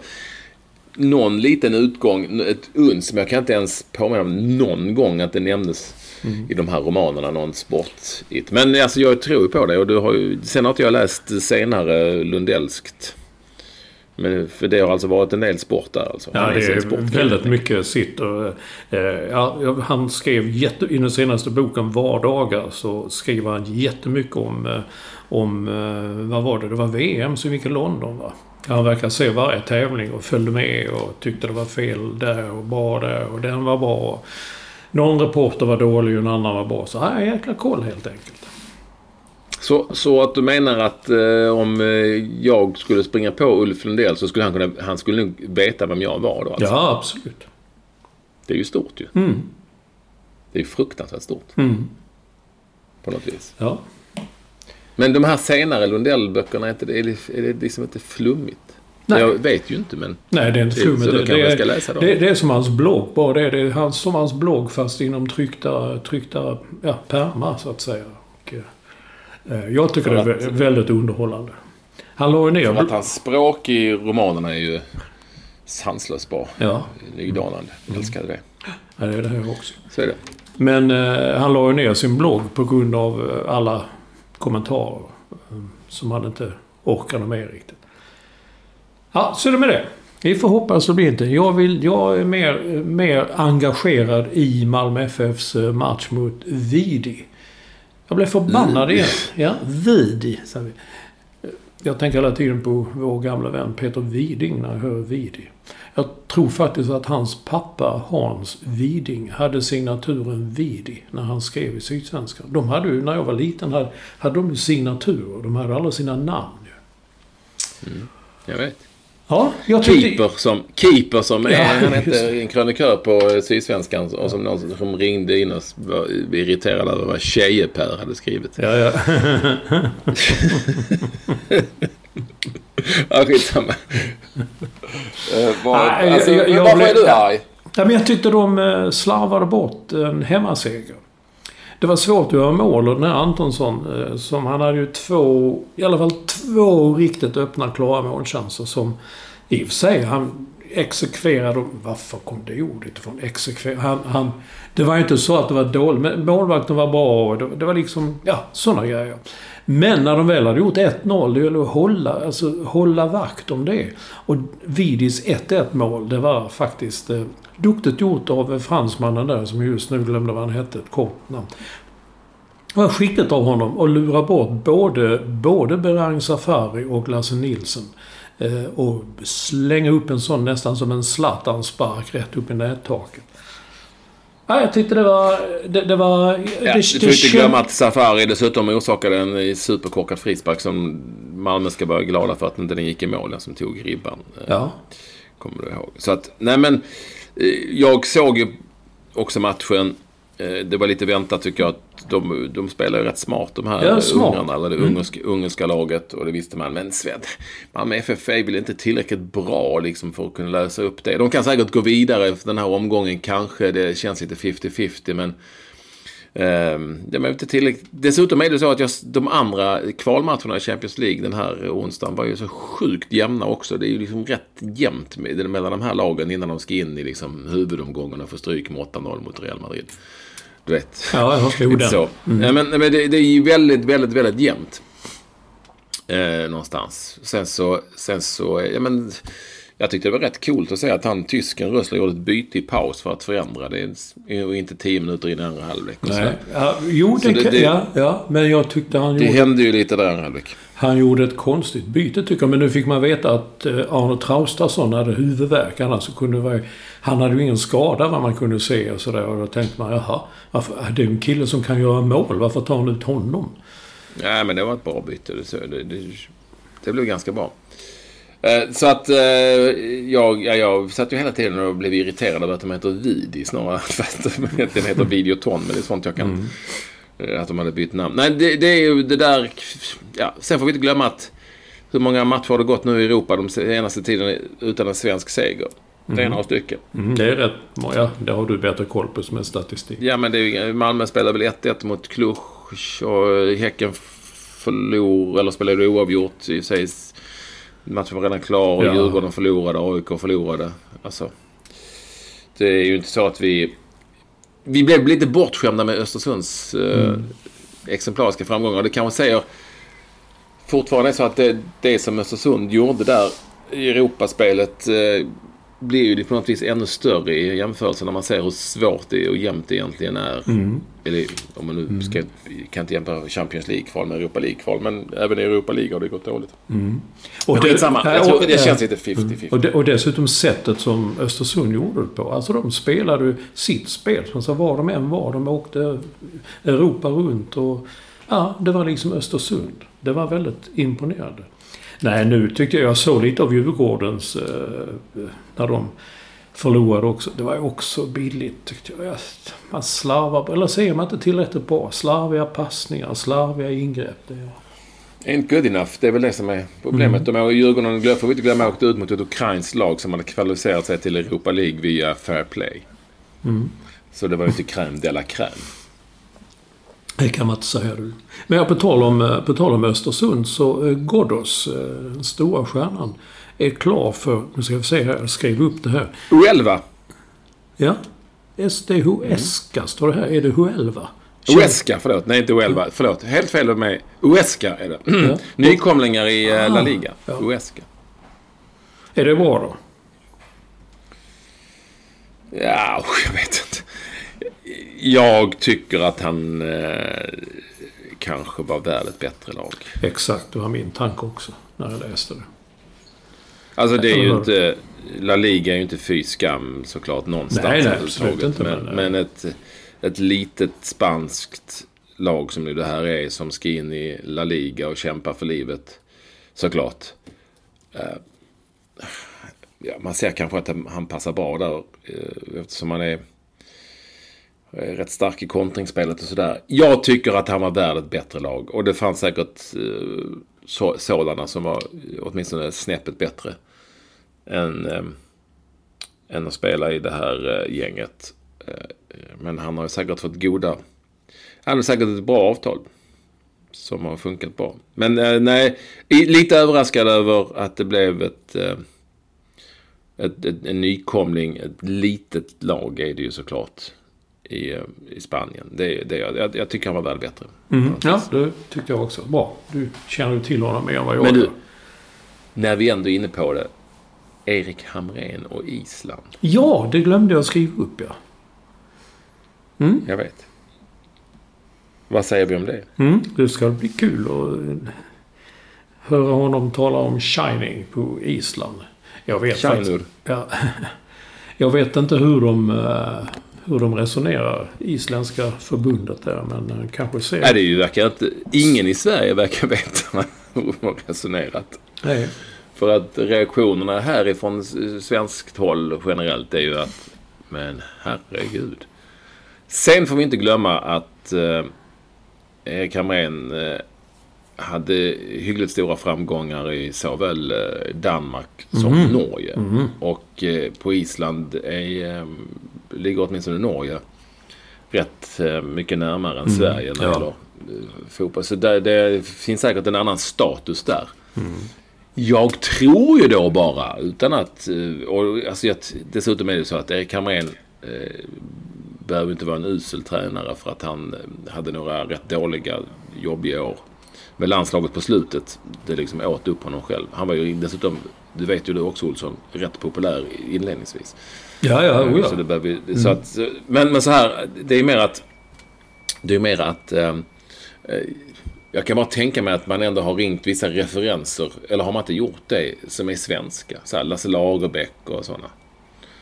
någon liten utgång, ett uns, men jag kan inte ens påminna om någon gång att det nämndes mm. i de här romanerna, någon sport. Men alltså, jag tror ju på det och du har ju, sen har inte jag läst senare Lundellskt. Men för det har alltså varit en del sport där alltså? Ja, det är sport, väldigt mycket sitt. Och, eh, ja, han skrev jätte, i den senaste boken Vardagar så skriver han jättemycket om, eh, om eh, vad var det, det var VM som gick i London va? Han verkar se varje tävling och följde med och tyckte det var fel där och bra där och den var bra. Någon reporter var dålig och en annan var bra. Så han har jäkla koll helt enkelt. Så, så att du menar att eh, om eh, jag skulle springa på Ulf Lundell så skulle han kunna, han skulle nog veta vem jag var då alltså. Ja, absolut. Det är ju stort ju. Mm. Det är ju fruktansvärt stort. Mm. På något vis. Ja. Men de här senare Lundell-böckerna, är, det, är det liksom inte flummigt? Nej. Jag vet ju inte men... Nej, det är inte flummigt. Det, det, är, det, det, är som hans blogg bara det. Det är som hans blogg fast inom tryckta, tryckta ja, pärmar så att säga. Eh, jag tycker att, det är väldigt underhållande. Han la ner... För att hans språk i romanerna är ju sanslöst bra. Ja. Nydanande. Jag älskade det. Ja, det är det här också. Så är det. Men eh, han la ju ner sin blogg på grund av eh, alla kommentarer. Eh, som han inte orkade med riktigt. Ja, så är det med det. Vi får hoppas det blir inte. Jag, vill, jag är mer, mer engagerad i Malmö FFs match mot Vidi. Jag blev förbannad igen. Ja, Vidi, sa vi. Jag tänker hela tiden på vår gamla vän Peter Widing när jag hör Vidi. Jag tror faktiskt att hans pappa Hans Widing hade signaturen Vidi när han skrev i Sydsvenskan. De hade ju, när jag var liten, hade, hade de signaturer. De hade alla sina namn ju. Mm, jag vet. Ja, jag tyckte... Keeper som, keeper som är, han hette en krönikör på Sydsvenskan och som någon som ringde in och var irriterad över vad Tjeje-Per hade skrivit. Ja, ja. ja, skitsamma. uh, var, alltså, jag, jag, varför är du arg? Ja, men jag tyckte de eh, slarvade bort en hemmaseger. Det var svårt att göra mål och den här Antonsson, eh, som han hade ju två, i alla fall två riktigt öppna klara målchanser som i och för sig han exekverade. Varför kom det ordet ifrån? Exekverade. Han, han, det var ju inte så att det var dåligt, men målvakten var bra och det, det var liksom, ja, sådana grejer. Men när de väl hade gjort 1-0, det gällde att hålla, alltså, hålla vakt om det. Och Vidis 1-1 mål, det var faktiskt eh, duktigt gjort av fransmannen där som just nu glömde vad han hette, ett kort namn. Det var skickligt av honom att lura bort både, både Berang Safari och Lasse Nilsson. Eh, och slänga upp en sån nästan som en Zlatan-spark rätt upp i nättaket. Ja, jag tyckte det var... Det, det var... Ja, det, du får inte glömma att Safari dessutom orsakade en superkorkad frispark som Malmö ska vara glada för att inte den gick i mål, den som tog ribban. Ja. Kommer du ihåg. Så att, nej men... Eh, jag såg ju också matchen. Eh, det var lite väntat tycker jag. Att de, de spelar ju rätt smart de här ja, smart. ungarna. Eller det mm. ungerska, ungerska laget. Och det visste man. Men Sved, Malmö FF är väl inte tillräckligt bra liksom för att kunna lösa upp det. De kan säkert gå vidare den här omgången. Kanske det känns lite 50-50. Men Um, det är inte tillräckligt. Dessutom är det så att jag, de andra kvalmatcherna i Champions League den här onsdagen var ju så sjukt jämna också. Det är ju liksom rätt jämnt med, mellan de här lagen innan de ska in i liksom huvudomgången och få stryk med 8-0 mot Real Madrid. Du vet. Ja, jag förstod det. Så. Mm. Men, men det, det, är ju väldigt, väldigt, väldigt jämnt. Eh, någonstans. Sen så, sen så, ja men Jag tyckte det var rätt coolt att se att han, tysken Rössler, gjorde ett byte i paus för att förändra det. Och inte tio minuter in i andra halvlek. Nej. Ja, jo, det, det- det- ja, ja, men jag tyckte han Det gjorde, hände ju lite där i andra halvlek. han gjorde ett konstigt byte tycker jag. Men nu fick man veta att eh, Arne Traustason hade huvudvärk. Annars kunde det vara, han hade ju ingen skada vad man kunde se och sådär. Och då tänkte man, jaha, varför, det är ju en kille som kan göra mål. Varför tar han ut honom? Nej, men det var ett bra byte. Det, det, det, det blev ganska bra. Eh, Så att eh, jag, ja, jag satt ju hela tiden och blev irriterad över att de heter Vidi snarare för att de egentligen heter Videoton. Men det är sånt jag kan... eh, Att de hade bytt namn. Nej, det, det är ju det där... Ja, sen får vi inte glömma att hur många matcher har det gått nu i Europa de senaste tiden utan en svensk seger? Det är några stycken. Mm, det är rätt många. Det har du bättre koll på som en statistik. Ja, men det är, Malmö spelar väl 1-1 mot Cluj och Häcken förlor, eller spelade oavgjort i sig. Matchen var redan klar och Ja. Djurgården förlorade, AIK förlorade. Alltså, det är ju inte så att vi... Vi blev lite bortskämda med Östersunds eh, exemplariska framgångar. Det kanske säger fortfarande är så att det, det som Östersund gjorde där i Europaspelet eh, blir ju på något vis ännu större i jämförelse när man ser hur svårt det är och jämnt det egentligen är. Eller om man nu ska, kan inte jämföra Champions League-kval med Europa League-kval. Men även i Europa League har det gått dåligt. Och Men skitsamma. Jag tror och- det känns lite 50-50. Och, de, och dessutom sättet som Östersund gjorde det på. Alltså de spelade sitt spel. Så var de än var. De åkte Europa runt och... Ja, det var liksom Östersund. Det var väldigt imponerande. Nej, nu tyckte jag jag såg lite av Djurgårdens... Eh, när de förlorade också. Det var ju också billigt tyckte jag. Man slarvar... Eller ser man inte tillräckligt bra. Slarviga passningar, slarviga ingrepp. Det, Ain't good enough. Det är väl det som är problemet. De är, Djurgården, glöm- får vi inte glömma, åkte ut mot ett ukrainskt lag som hade kvalificerat sig till Europa League via Fair Play. Så det var ju inte crème de la crème. Det kan man inte säga du. Men på tal om, eh, på tal om Östersund så eh, Ghoddos, eh, den stora stjärnan, är klar för... Nu ska vi se här, jag skrev upp det här. Uelva. Ja. SDHSka står det här. Är det Huelva? Uesca, förlåt. Nej, inte Uelva. Förlåt. Helt fel av mig. Uesca är det. Ja. Nykomlingar i eh, La Liga. Ja. Uesca. Är det bra då? Ja, jag vet inte. Jag tycker att han eh, kanske var värd ett bättre lag. Exakt, det var min tanke också när jag läste det. Alltså det är ju inte... La Liga är ju inte fy skam såklart någonstans. Nej, nej, absolut inte, Men, men, men ett, ett litet spanskt lag som nu det här är som ska in i La Liga och kämpa för livet. Såklart. Eh, ja, man ser kanske att han- passar bra där. eh, Eftersom han är är rätt stark i kontringsspelet och sådär. Jag tycker att han var värd ett bättre lag. Och det fanns säkert eh, så, sådana som var åtminstone snäppet bättre. Än, eh, än att spela i det här eh, gänget. Eh, men han har ju säkert fått goda... Han har säkert ett bra avtal. Som har funkat bra. Men eh, nej, lite överraskad över att det blev ett... Eh, ett, ett, en nykomling, ett litet lag är det ju såklart i, i Spanien. Det, det, jag, jag tycker han var väl bättre. Mm. Ja, det tyckte jag också. Bra. Du känner ju till honom mer än vad jag Men du, gör. när vi ändå är inne på det. Erik Hamrén och Island. Ja, det glömde jag skriva upp ja. Jag vet. Vad säger vi om det? Mm, det ska bli kul att eh, höra honom tala om Shining på Island. Jag vet Shinur. faktiskt... Ja, jag vet inte hur de, eh, hur de resonerar, isländska förbundet där, men eh, kanske ser... Nej, det är ju verkar inte... Ingen i Sverige verkar veta hur de har resonerat. Nej. För att reaktionerna härifrån svenskt håll generellt är ju att men herregud. Sen får vi inte glömma att eh, Erik Hamrén eh, hade hyggligt stora framgångar i såväl eh, Danmark som Norge. Och eh, på Island är, eh, ligger åtminstone Norge rätt eh, mycket närmare än Sverige när det Ja. gäller eh, fotboll. Så där, det finns säkert en annan status där. Jag tror ju då bara, utan att... eh, Och, alltså, jag, dessutom är det så att Erik Hamrén eh, behöver inte vara en usel tränare för att han hade några rätt dåliga, jobbiga år. Med landslaget på slutet, det liksom åt upp honom själv. Han var ju dessutom du vet ju du också Olsson, rätt populär inledningsvis. Ja, ja, oh, ja. Så det börjar bli, så att, men, men så här, det är mer att... Det är mer att... Eh, eh, jag kan bara tänka mig att man ändå har ringt vissa referenser, eller har man inte gjort det, som är svenska. Så här, Lasse Lagerbäck och sådana.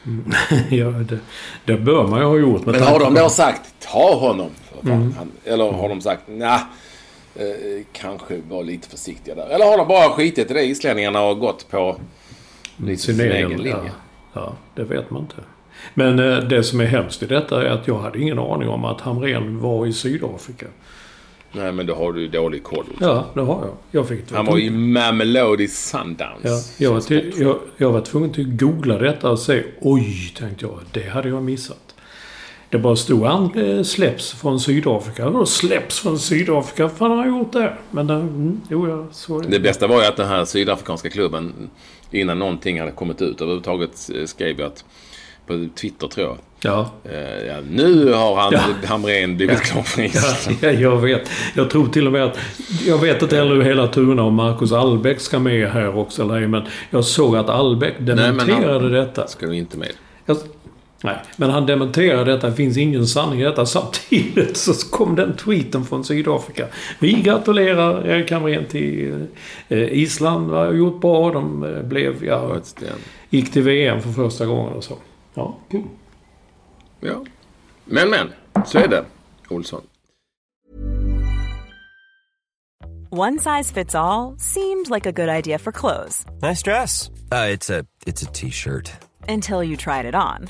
ja, det, det bör man ju ha gjort. Men har de då sagt ta honom? Mm. Eller har de sagt nej, eh, kanske var lite försiktiga där. Eller har de bara skitit i det islänningarna och gått på lite sin, egen linje? Ja, ja, det vet man inte. Men eh, det som är hemskt i detta är att jag hade ingen aning om att Hamrén var i Sydafrika. Nej, men då har du dålig koll. Ja, det har jag. jag fick Han var i Mamelodi Sundowns. Ja, jag, var till, jag, jag var tvungen att googla detta och se. Oj, tänkte jag. Det hade jag missat. Det bara stod han eh, släpps från Sydafrika. Och släpps från Sydafrika? Vad fan har han gjort det? Men det, mm, jo, jag såg det. Det bästa var ju att den här sydafrikanska klubben innan någonting hade kommit ut överhuvudtaget eh, skrev ju att på Twitter tror jag. Ja. Uh, ja nu har han, ja. Hamrén blivit ja. klar för Island. Ja, jag vet. Jag tror till och med att... Jag vet inte heller hela turerna om Marcus Albeck ska med här också eller men jag såg att Albeck dementerade Nej, han, detta. ska du inte med. Jag, nej, men han dementerade detta. Det finns ingen sanning i detta. Samtidigt så kom den tweeten från Sydafrika. Vi gratulerar Erik Hamrén till eh, Island. Har gjort bra. De eh, blev... Ja, gick till VM för första gången och så. Ja, kul. Ja. Men, men. Så är det, Olsson. One size fits all seemed like a good idea for clothes. Nice dress. Uh, it's a t-shirt. Until you tried it on.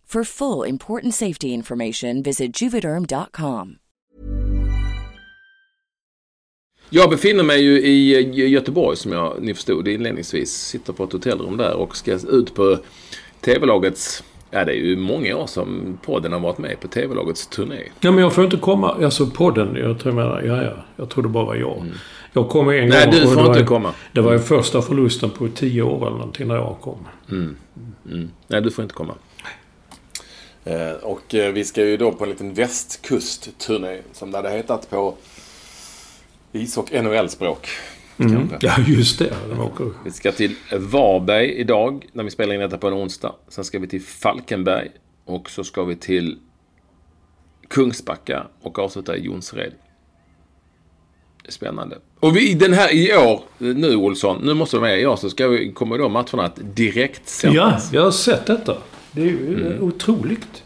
For full important safety information visit juvederm.com. Jag befinner mig ju i Göteborg som jag, ni förstod inledningsvis. Sitter på ett hotellrum där och ska ut på TV-lagets Ja, det är ju många år som podden har varit med på TV-lagets turné. Ja, men jag får inte komma... Alltså podden, jag tror jag ja, ja. Jag tror det bara var jag. Mm. Jag kom en Nej, gång. Nej, du får inte var, komma. Det var ju första förlusten på tio år eller någonting när jag kom. Mm. Mm. Nej, du får inte komma. Eh, och eh, vi ska ju då på en liten västkustturné som det hade hetat på ishockey NHL-språk. Mm. Ja, just det. Vi ska till Varberg idag när vi spelar in detta på en onsdag. Sen ska vi till Falkenberg och så ska vi till Kungsbacka och avsluta i Jonsered. Spännande. Och vi, den här i år, nu Olsson, nu måste du med i år så ska vi, kommer då matcherna att direkt sändas. Ja, jag har sett detta. Det är ju mm. otroligt.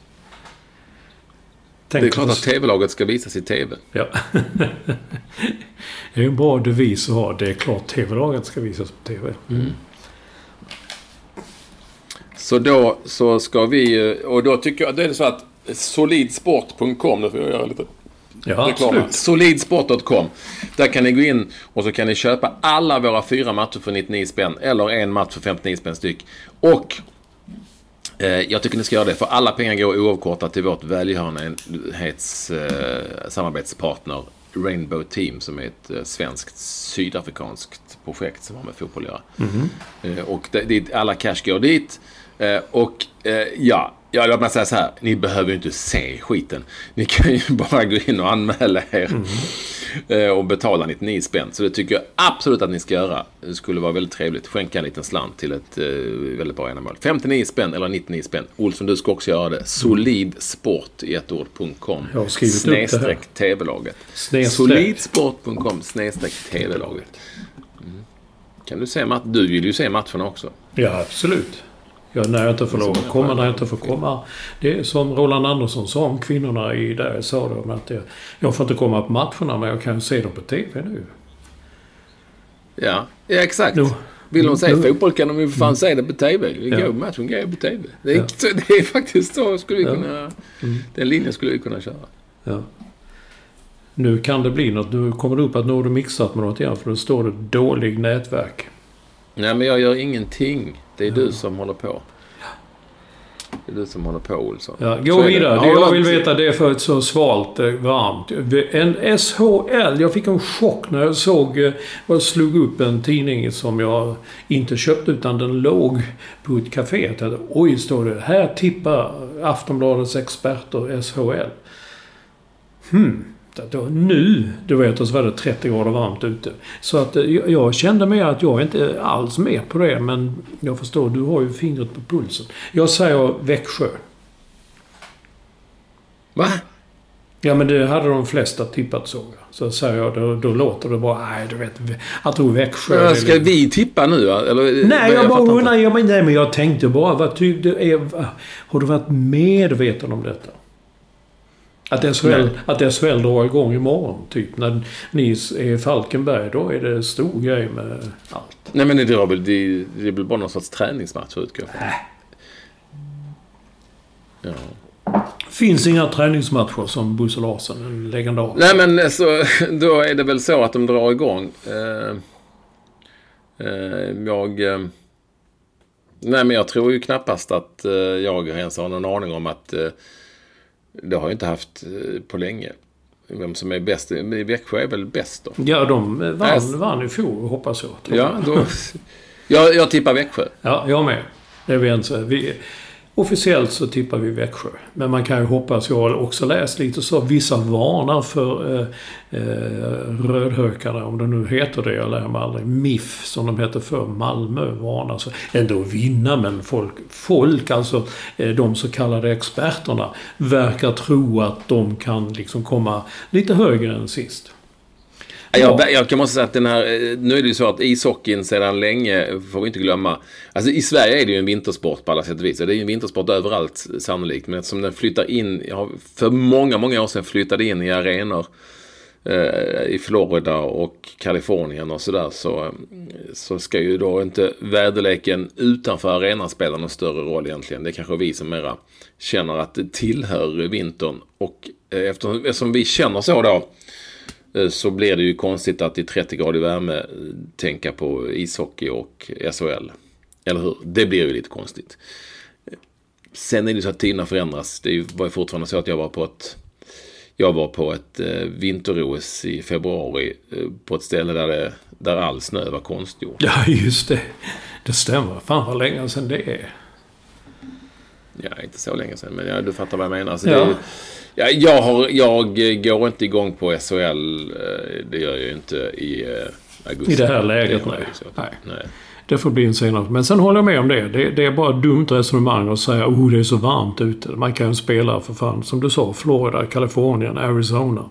Tänk det är klart att TV-laget ska visas i TV. Ja. det är en bra devis att ha. Det är klart TV-laget ska visas på TV. Mm. Så då så ska vi, och då tycker jag, då är det så att solidsport.com, nu får jag göra lite Ja, reklam. absolut. Solidsport.com. Där kan ni gå in och så kan ni köpa alla våra fyra matcher för 99 spänn. Eller en match för 59 spänn styck. Och jag tycker ni ska göra det. För alla pengar går oavkortat till vårt välgörenhets eh, samarbetspartner Rainbow Team. Som är ett eh, svenskt sydafrikanskt projekt som har med fotboll att göra. Eh, och det, det, alla cash går dit. Eh, och eh, ja, ja, låt mig säga så här. Ni behöver ju inte se skiten. Ni kan ju bara gå in och anmäla er. eh, och betala 99 spänn. Så det tycker jag absolut att ni ska göra. Det skulle vara väldigt trevligt. Skänka en liten slant till ett eh, väldigt bra ändamål. 59 spänn eller 99 spänn. Olsson, du ska också göra det. Solidsport i ett ord.com. Jag har skrivit. Snedstreck TV-laget. Solidsport.com snedstreck TV-laget. Mm. Kan du se match? Du vill ju se matcherna också. Ja, absolut. Ja, när jag inte får lov att komma, när jag inte får komma. Det är som Roland Andersson sa om kvinnorna i där sa om att jag, jag får inte komma på matcherna men jag kan se dem på TV nu. Ja, ja exakt. Jo. Vill de se Jo. fotboll kan de ju för fan se det på TV. Det Ja. går, matchen går ju på TV. Det är, Ja. så, det är faktiskt så skulle vi Ja. kunna... Den linjen skulle vi kunna köra. Ja. Nu kan det bli något. Nu kommer det upp att nu har du mixat med något igen för då står det dålig nätverk. Nej, men jag gör ingenting. Det är du som håller på. Det är du som håller på, Olsson. Ja, gå vidare. Det jag vill veta det är för ett så svalt, eh, varmt. En SHL. Jag fick en chock när jag såg... eh, Jag slog upp en tidning som jag inte köpte utan den låg på ett café. Jag tänkte, Oj, står det. Här tippar Aftonbladets experter SHL. Hmm. Då, nu, du vet, och så var det 30 grader varmt ute. Så att eh, jag, jag kände mer att jag inte alls med på det. Men jag förstår, du har ju fingret på pulsen. Jag säger Växjö. Va? Ja, men det hade de flesta tippat jag. Så säger jag, då, då låter det bara, nej du vet, jag tror Växjö. är Ska lite- vi tippa nu? ja? Eller, Nej, jag, bara fattar inte. undrar, ja, men, nej, men jag tänkte bara, vad ty, det är, va- har du varit medveten om detta? Att SHL, Nej. att SHL drar igång imorgon, typ. När ni är i Falkenberg, då är det stor grej med allt. Nej, men det är väl, det, det bara någon sorts träningsmatch utgår jag från. Ja. Finns inga träningsmatcher som Bosse Larsson, en legendar. Nej men så, då är det väl så att de drar igång. Eh, eh, jag... Eh, nej men jag tror ju knappast att jag ens har någon aning om att det har jag inte haft eh, på länge. Vem som är bäst. Växjö är väl bäst då. Ja, de vann, vann i fjol, hoppas jag. Ja, jag. då... jag, jag tippar Växjö. Ja, jag med. Det är. Vi, officiellt så tippar vi Växjö. Men man kan ju hoppas, jag har också läst lite så, vissa varnar för eh, eh, rödhökarna, om det nu heter det, jag lär mig aldrig. MIF, som de hette för Malmö varnar. Så, ändå vinna, men folk, folk, alltså eh, de så kallade experterna, verkar tro att de kan liksom komma lite högre än sist. Ja. Jag, jag kan måste säga att den här, eh, nu är det ju så att ishockeyn sedan länge, får vi inte glömma. Alltså i Sverige är det ju en vintersport på alla sätt och vis. Det är ju en vintersport överallt sannolikt. Men eftersom den flyttar in, för många, många år sedan flyttade in i arenor eh, i Florida och Kalifornien och sådär så, eh, så ska ju då inte väderleken utanför arenan spela någon större roll egentligen. Det är kanske vi som mera känner att det tillhör vintern. Och eh, eftersom, eftersom vi känner så då eh, så blir det ju konstigt att i 30 grader värme eh, tänka på ishockey och SHL. Eller hur? Det blir ju lite konstigt. Sen är det så att tiderna förändras. Det var ju fortfarande så att jag var på ett jag var på ett eh, vinter-OS i februari eh, på ett ställe där, det, där all snö var konstgjord. Ja, just det. Det stämmer. Fan vad länge sedan det är. Ja, inte så länge sedan, men ja, du fattar vad jag menar. Alltså, Ja. det är, ja, jag, har, jag går inte igång på SHL. eh, Det gör jag ju inte i eh, augusti. I det här läget, jag nej. Nej. nej. Det får bli en senare. Men sen håller jag med om det. Det, det är bara ett dumt resonemang att säga oh det är så varmt ute. Man kan ju spela för fan, som du sa, Florida, Kalifornien, Arizona.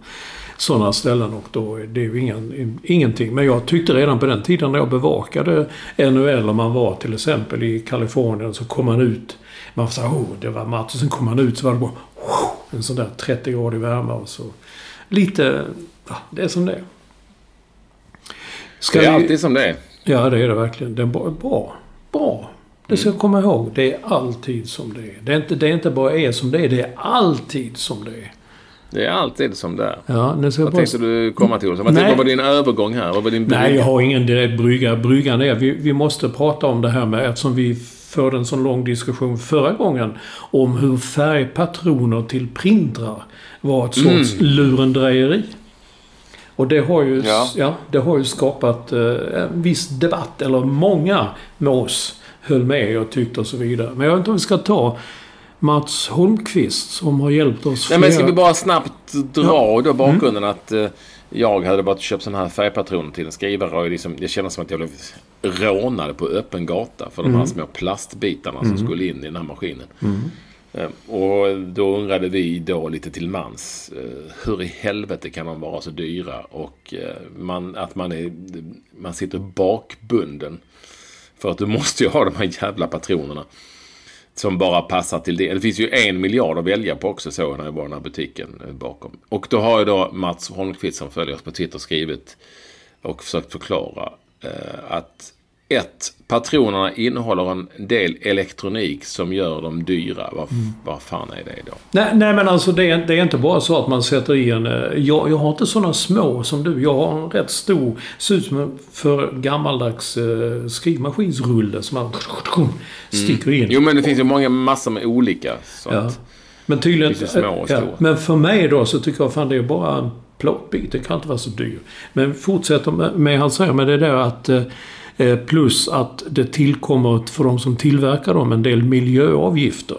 Sådana ställen och då är det ju ingen, ingenting. Men jag tyckte redan på den tiden när jag bevakade NHL om man var till exempel i Kalifornien så kom man ut. Man sa oh det var match. Och sen kom man ut så var det bara oh, en sån där 30 grader värme och så. Lite, ja, det är som det är. Ska Det är vi- alltid som det är. Ja, det är det verkligen. Det är bra. Bra. Det ska jag komma ihåg. Det är alltid som det är. Det är inte, det är inte bara är som det är. Det är alltid som det är. Det är alltid som det är. Ja, jag Vad bara... tänkte du komma till? Vad, Nej. tänkte, vad var din övergång här? Vad var din Nej, brygga? jag har ingen direkt brygga. Bryggan är... Vi, vi måste prata om det här med... Eftersom vi förde en sån lång diskussion förra gången om hur färgpatroner till printrar var ett sorts lurendrejeri. Och det har ju, Ja. ja. det har ju skapat eh, en viss debatt. Eller många med oss höll med och tyckte och så vidare. Men jag vet inte om vi ska ta Mats Holmqvist som har hjälpt oss Nej, men ska vi bara snabbt dra då bakgrunden att eh, jag hade bara köpt sådana här färgpatroner till en skrivare och liksom, det kändes som att jag blev rånad på öppen gata för de här små plastbitarna som skulle in i den här maskinen. Eh, Och då undrade vi då lite till mans eh, hur i helvete kan de vara så dyra och eh, man, att man, är, man sitter bakbunden. För att du måste ju ha de här jävla patronerna. Som bara passar till det. Det finns ju en miljard att välja på också så när jag var i den här butiken eh, bakom. Och då har ju då Mats Holmqvist som följer oss på Twitter skrivit och försökt förklara att ett, patronerna innehåller en del elektronik som gör dem dyra. Vad, vad fan är det då? Nej, nej men alltså det är, det är inte bara så att man sätter i en... eh, Jag, jag har inte sådana små som du. Jag har en rätt stor, ser ut som en för gammaldags eh, skrivmaskinsrulle som man sticker in. Jo men det finns ju många massor med olika sånt. Ja. Men tydligen... Små och ja. Men för mig då så tycker jag fan det är bara plåtbyte. Det kan inte vara så dyr. Men fortsätter med, med han säger med det där att... Eh, eh, Plus att det tillkommer för de som tillverkar dem en del miljöavgifter.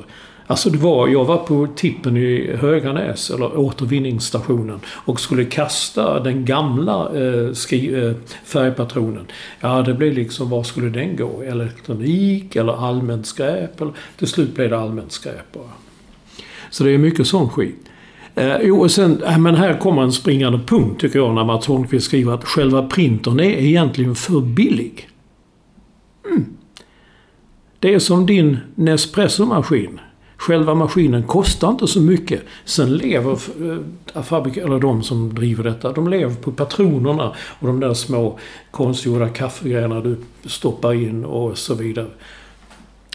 Alltså det var, jag var på tippen i Höganäs, eller återvinningsstationen, och skulle kasta den gamla eh, skri, eh, färgpatronen. Ja, det blev liksom, var skulle den gå? Elektronik eller allmänt skräp? Eller, till slut blev det allmänt skräp bara. Så det är mycket sån skit. Eh, jo, och sen, eh, men här kommer en springande punkt tycker jag när Mats Holmqvist skriver att själva printern är egentligen för billig. Mm. Det är som din Nespresso-maskin. Själva maskinen kostar inte så mycket. Sen lever eh, fabrik, eller de som driver detta, de lever på patronerna och de där små konstgjorda kaffegrejerna du stoppar in och så vidare.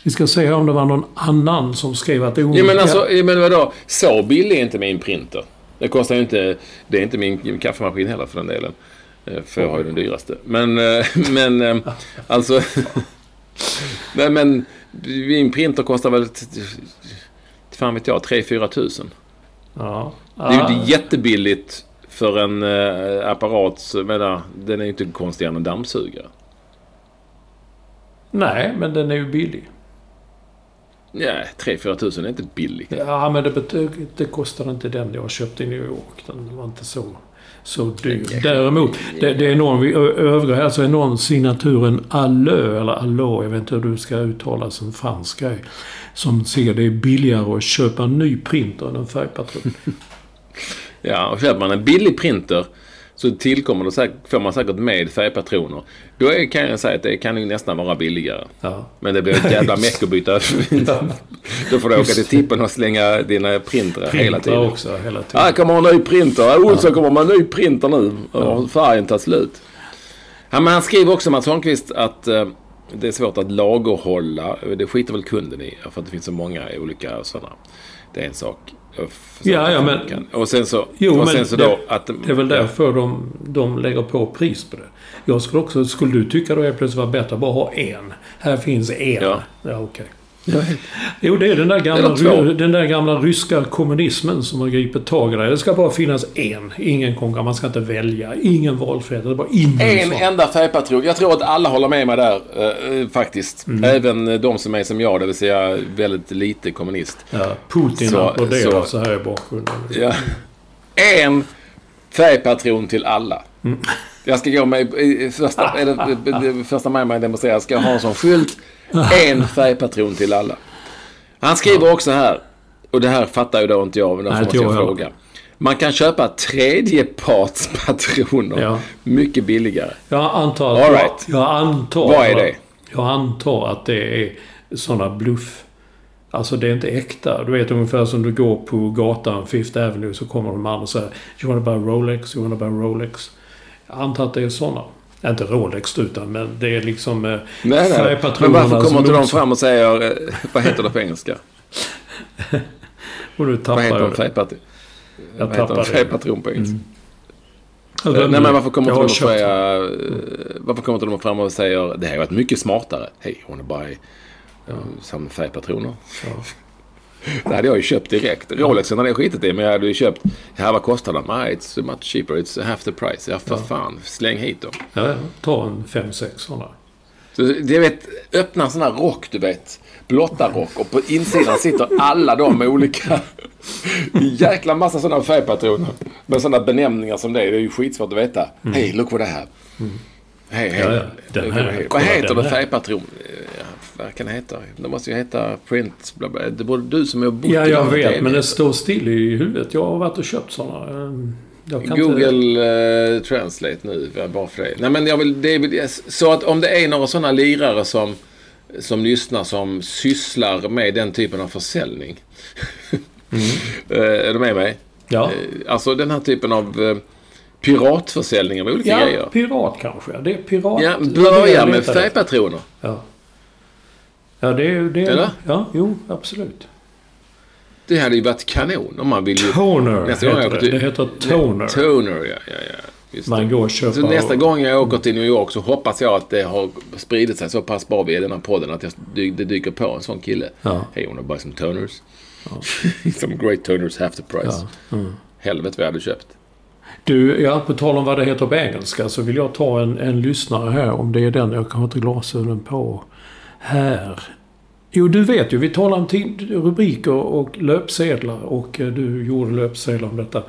Vi ska se om det var någon annan som skrev att det är Ja men alltså, men vadå? Så billig är inte min printer. Det kostar ju inte... Det är inte min kaffemaskin heller för den delen. Eh, För jag har ju den dyraste. Men, eh, men eh, alltså... Nej men, min printer kostar väl... Fan vet jag, 3-4 tusen. Ja. Det är ju inte jättebilligt för en eh, apparat. Menar, den är ju inte konstigare än en dammsugare. Nej, men den är ju billig. Nej, 3-4 tusen är inte billigt. Ja, men det, det kostade inte den jag köpte i New York. Den var inte så, så dyr. Däremot, det, det är någon, vi ö- övriga här så är någon signaturen Allö, eller Allå, jag vet inte hur du ska uttala en fransk grej. Som ser det är billigare att köpa en ny printer än en färgpatron. Ja, och köper man en billig printer så tillkommer det säkert, får man säkert med färgpatroner. Då är, kan jag säga att det kan ju nästan vara billigare. Ja. Men det blir ett jävla meck att byta. Då får du åka till tippen och slänga dina printrar hela Printer tiden. också hela tiden. Ah, kommer en ny printer. Olsson kommer med en ny printer nu. Och färgen tar slut. Ja, men han skriver också, Mats Holmqvist, att eh, det är svårt att lagerhålla. Det skiter väl kunden i. För att det finns så många olika sådana. Det är en sak. Förstår Ja, ja, men- kan- Och sen så, Jo, och sen så det, då att... det är väl därför de, de lägger på pris på det. Jag skulle också... Skulle du tycka då helt plötsligt var bättre att bara ha en? Här finns en. Ja. Ja, okej. Jo, det är den där, gamla, Eller den där gamla ryska kommunismen som har gripit tag i det. Det ska bara finnas en. Ingen konkurrens. Man ska inte välja. Ingen valfrihet. Det är bara in En så. enda färgpatron. Jag tror att alla håller med mig där eh, faktiskt. Mm. Även eh, de som är som jag, det vill säga väldigt lite kommunist. Ja, Putin applåderar så, så- här i bakgrunden. Ja. En färgpatron till alla. Mm. Jag ska gå med i första, det- första maj man demonstrerar. Ska jag ha en sån skylt. En färgpatron till alla. Han skriver också här. Och det här fattar ju då inte jag, men måste jag jag heller. fråga. Man kan köpa tredjepartspatroner Ja. mycket billigare. Jag antar att... All right. jag, jag antar... Vad är det? Jag antar att det är sådana bluff... Alltså det är inte äkta. Du vet ungefär som du går på gatan, Fifth Avenue, så kommer en man och säger You wanna buy Rolex? You wanna buy Rolex? Jag antar att det är sådana. Inte Rolex utan men det är liksom eh, Nej, nej. Men varför kommer inte de fram och säger, eh, vad heter det på engelska? Och Vad tappar heter jag en det. färgpatron? Jag Vad heter det. färgpatron på engelska? Eh, glömde Nej men varför kommer inte de köpt säga, varför kommer inte de fram och säger, det här har varit mycket smartare. Hej, är bara ja. som färgpatroner. Det hade jag ju köpt direkt. Rolexen hade jag skitit i, men jag hade ju köpt, här vad kostar de? Ah, it's much cheaper, it's half the price. Ja, för fan, släng hit dem. Ja, ja. ta en 5-6 sådana. Så det vet, öppna en sån här rock, du vet. Blotta rock och på insidan sitter alla de olika. En jäkla massa sådana färgpatroner. Med sådana benämningar som det är. Det är ju skitsvårt att veta. Hej, look what I have. Hej, hej. Ja, ja. Den här, Vad heter det färgpatron? Ja, vad kan det heta? Det måste ju heta print. Bla bla. Det borde du som har bott Ja, jag vet. är Men det står still i huvudet. Jag har varit och köpt sådana. Ehm, Google eh, Translate nu, bara för det. Nej, men jag vill, det är, så att om det är några sådana lirare som, som lyssnar som sysslar med den typen av försäljning. Eh, är du med mig? Mm. Ja. Eh, Alltså den här typen av piratförsäljning av olika Ja, grejer. pirat kanske. Det är pirat. Ja, börja med färgpatroner. Ja. Ja, det är... Det Eller? Ja, jo, absolut. Det hade ju varit kanon om man vill ju... Toner Nästa gång jag heter åker det. till- Det heter toner. Toner, ja. ja, ja. Just Man det. går och köper... Så nästa gång jag åker till New York så hoppas jag att det har spridit sig så pass bra via den här podden att jag, det dyker på en sån kille. Ja. Hej, har bara some toners. some great toners half the price. Ja. Mm. Helvete vad jag hade köpt. Du, ja, på tal om vad det heter på engelska så vill jag ta en, en lyssnare här om det är den. Jag har inte glasögonen på. Här. Jo, du vet ju. Vi talar om rubriker och löpsedlar och eh, du gjorde löpsedlar om detta.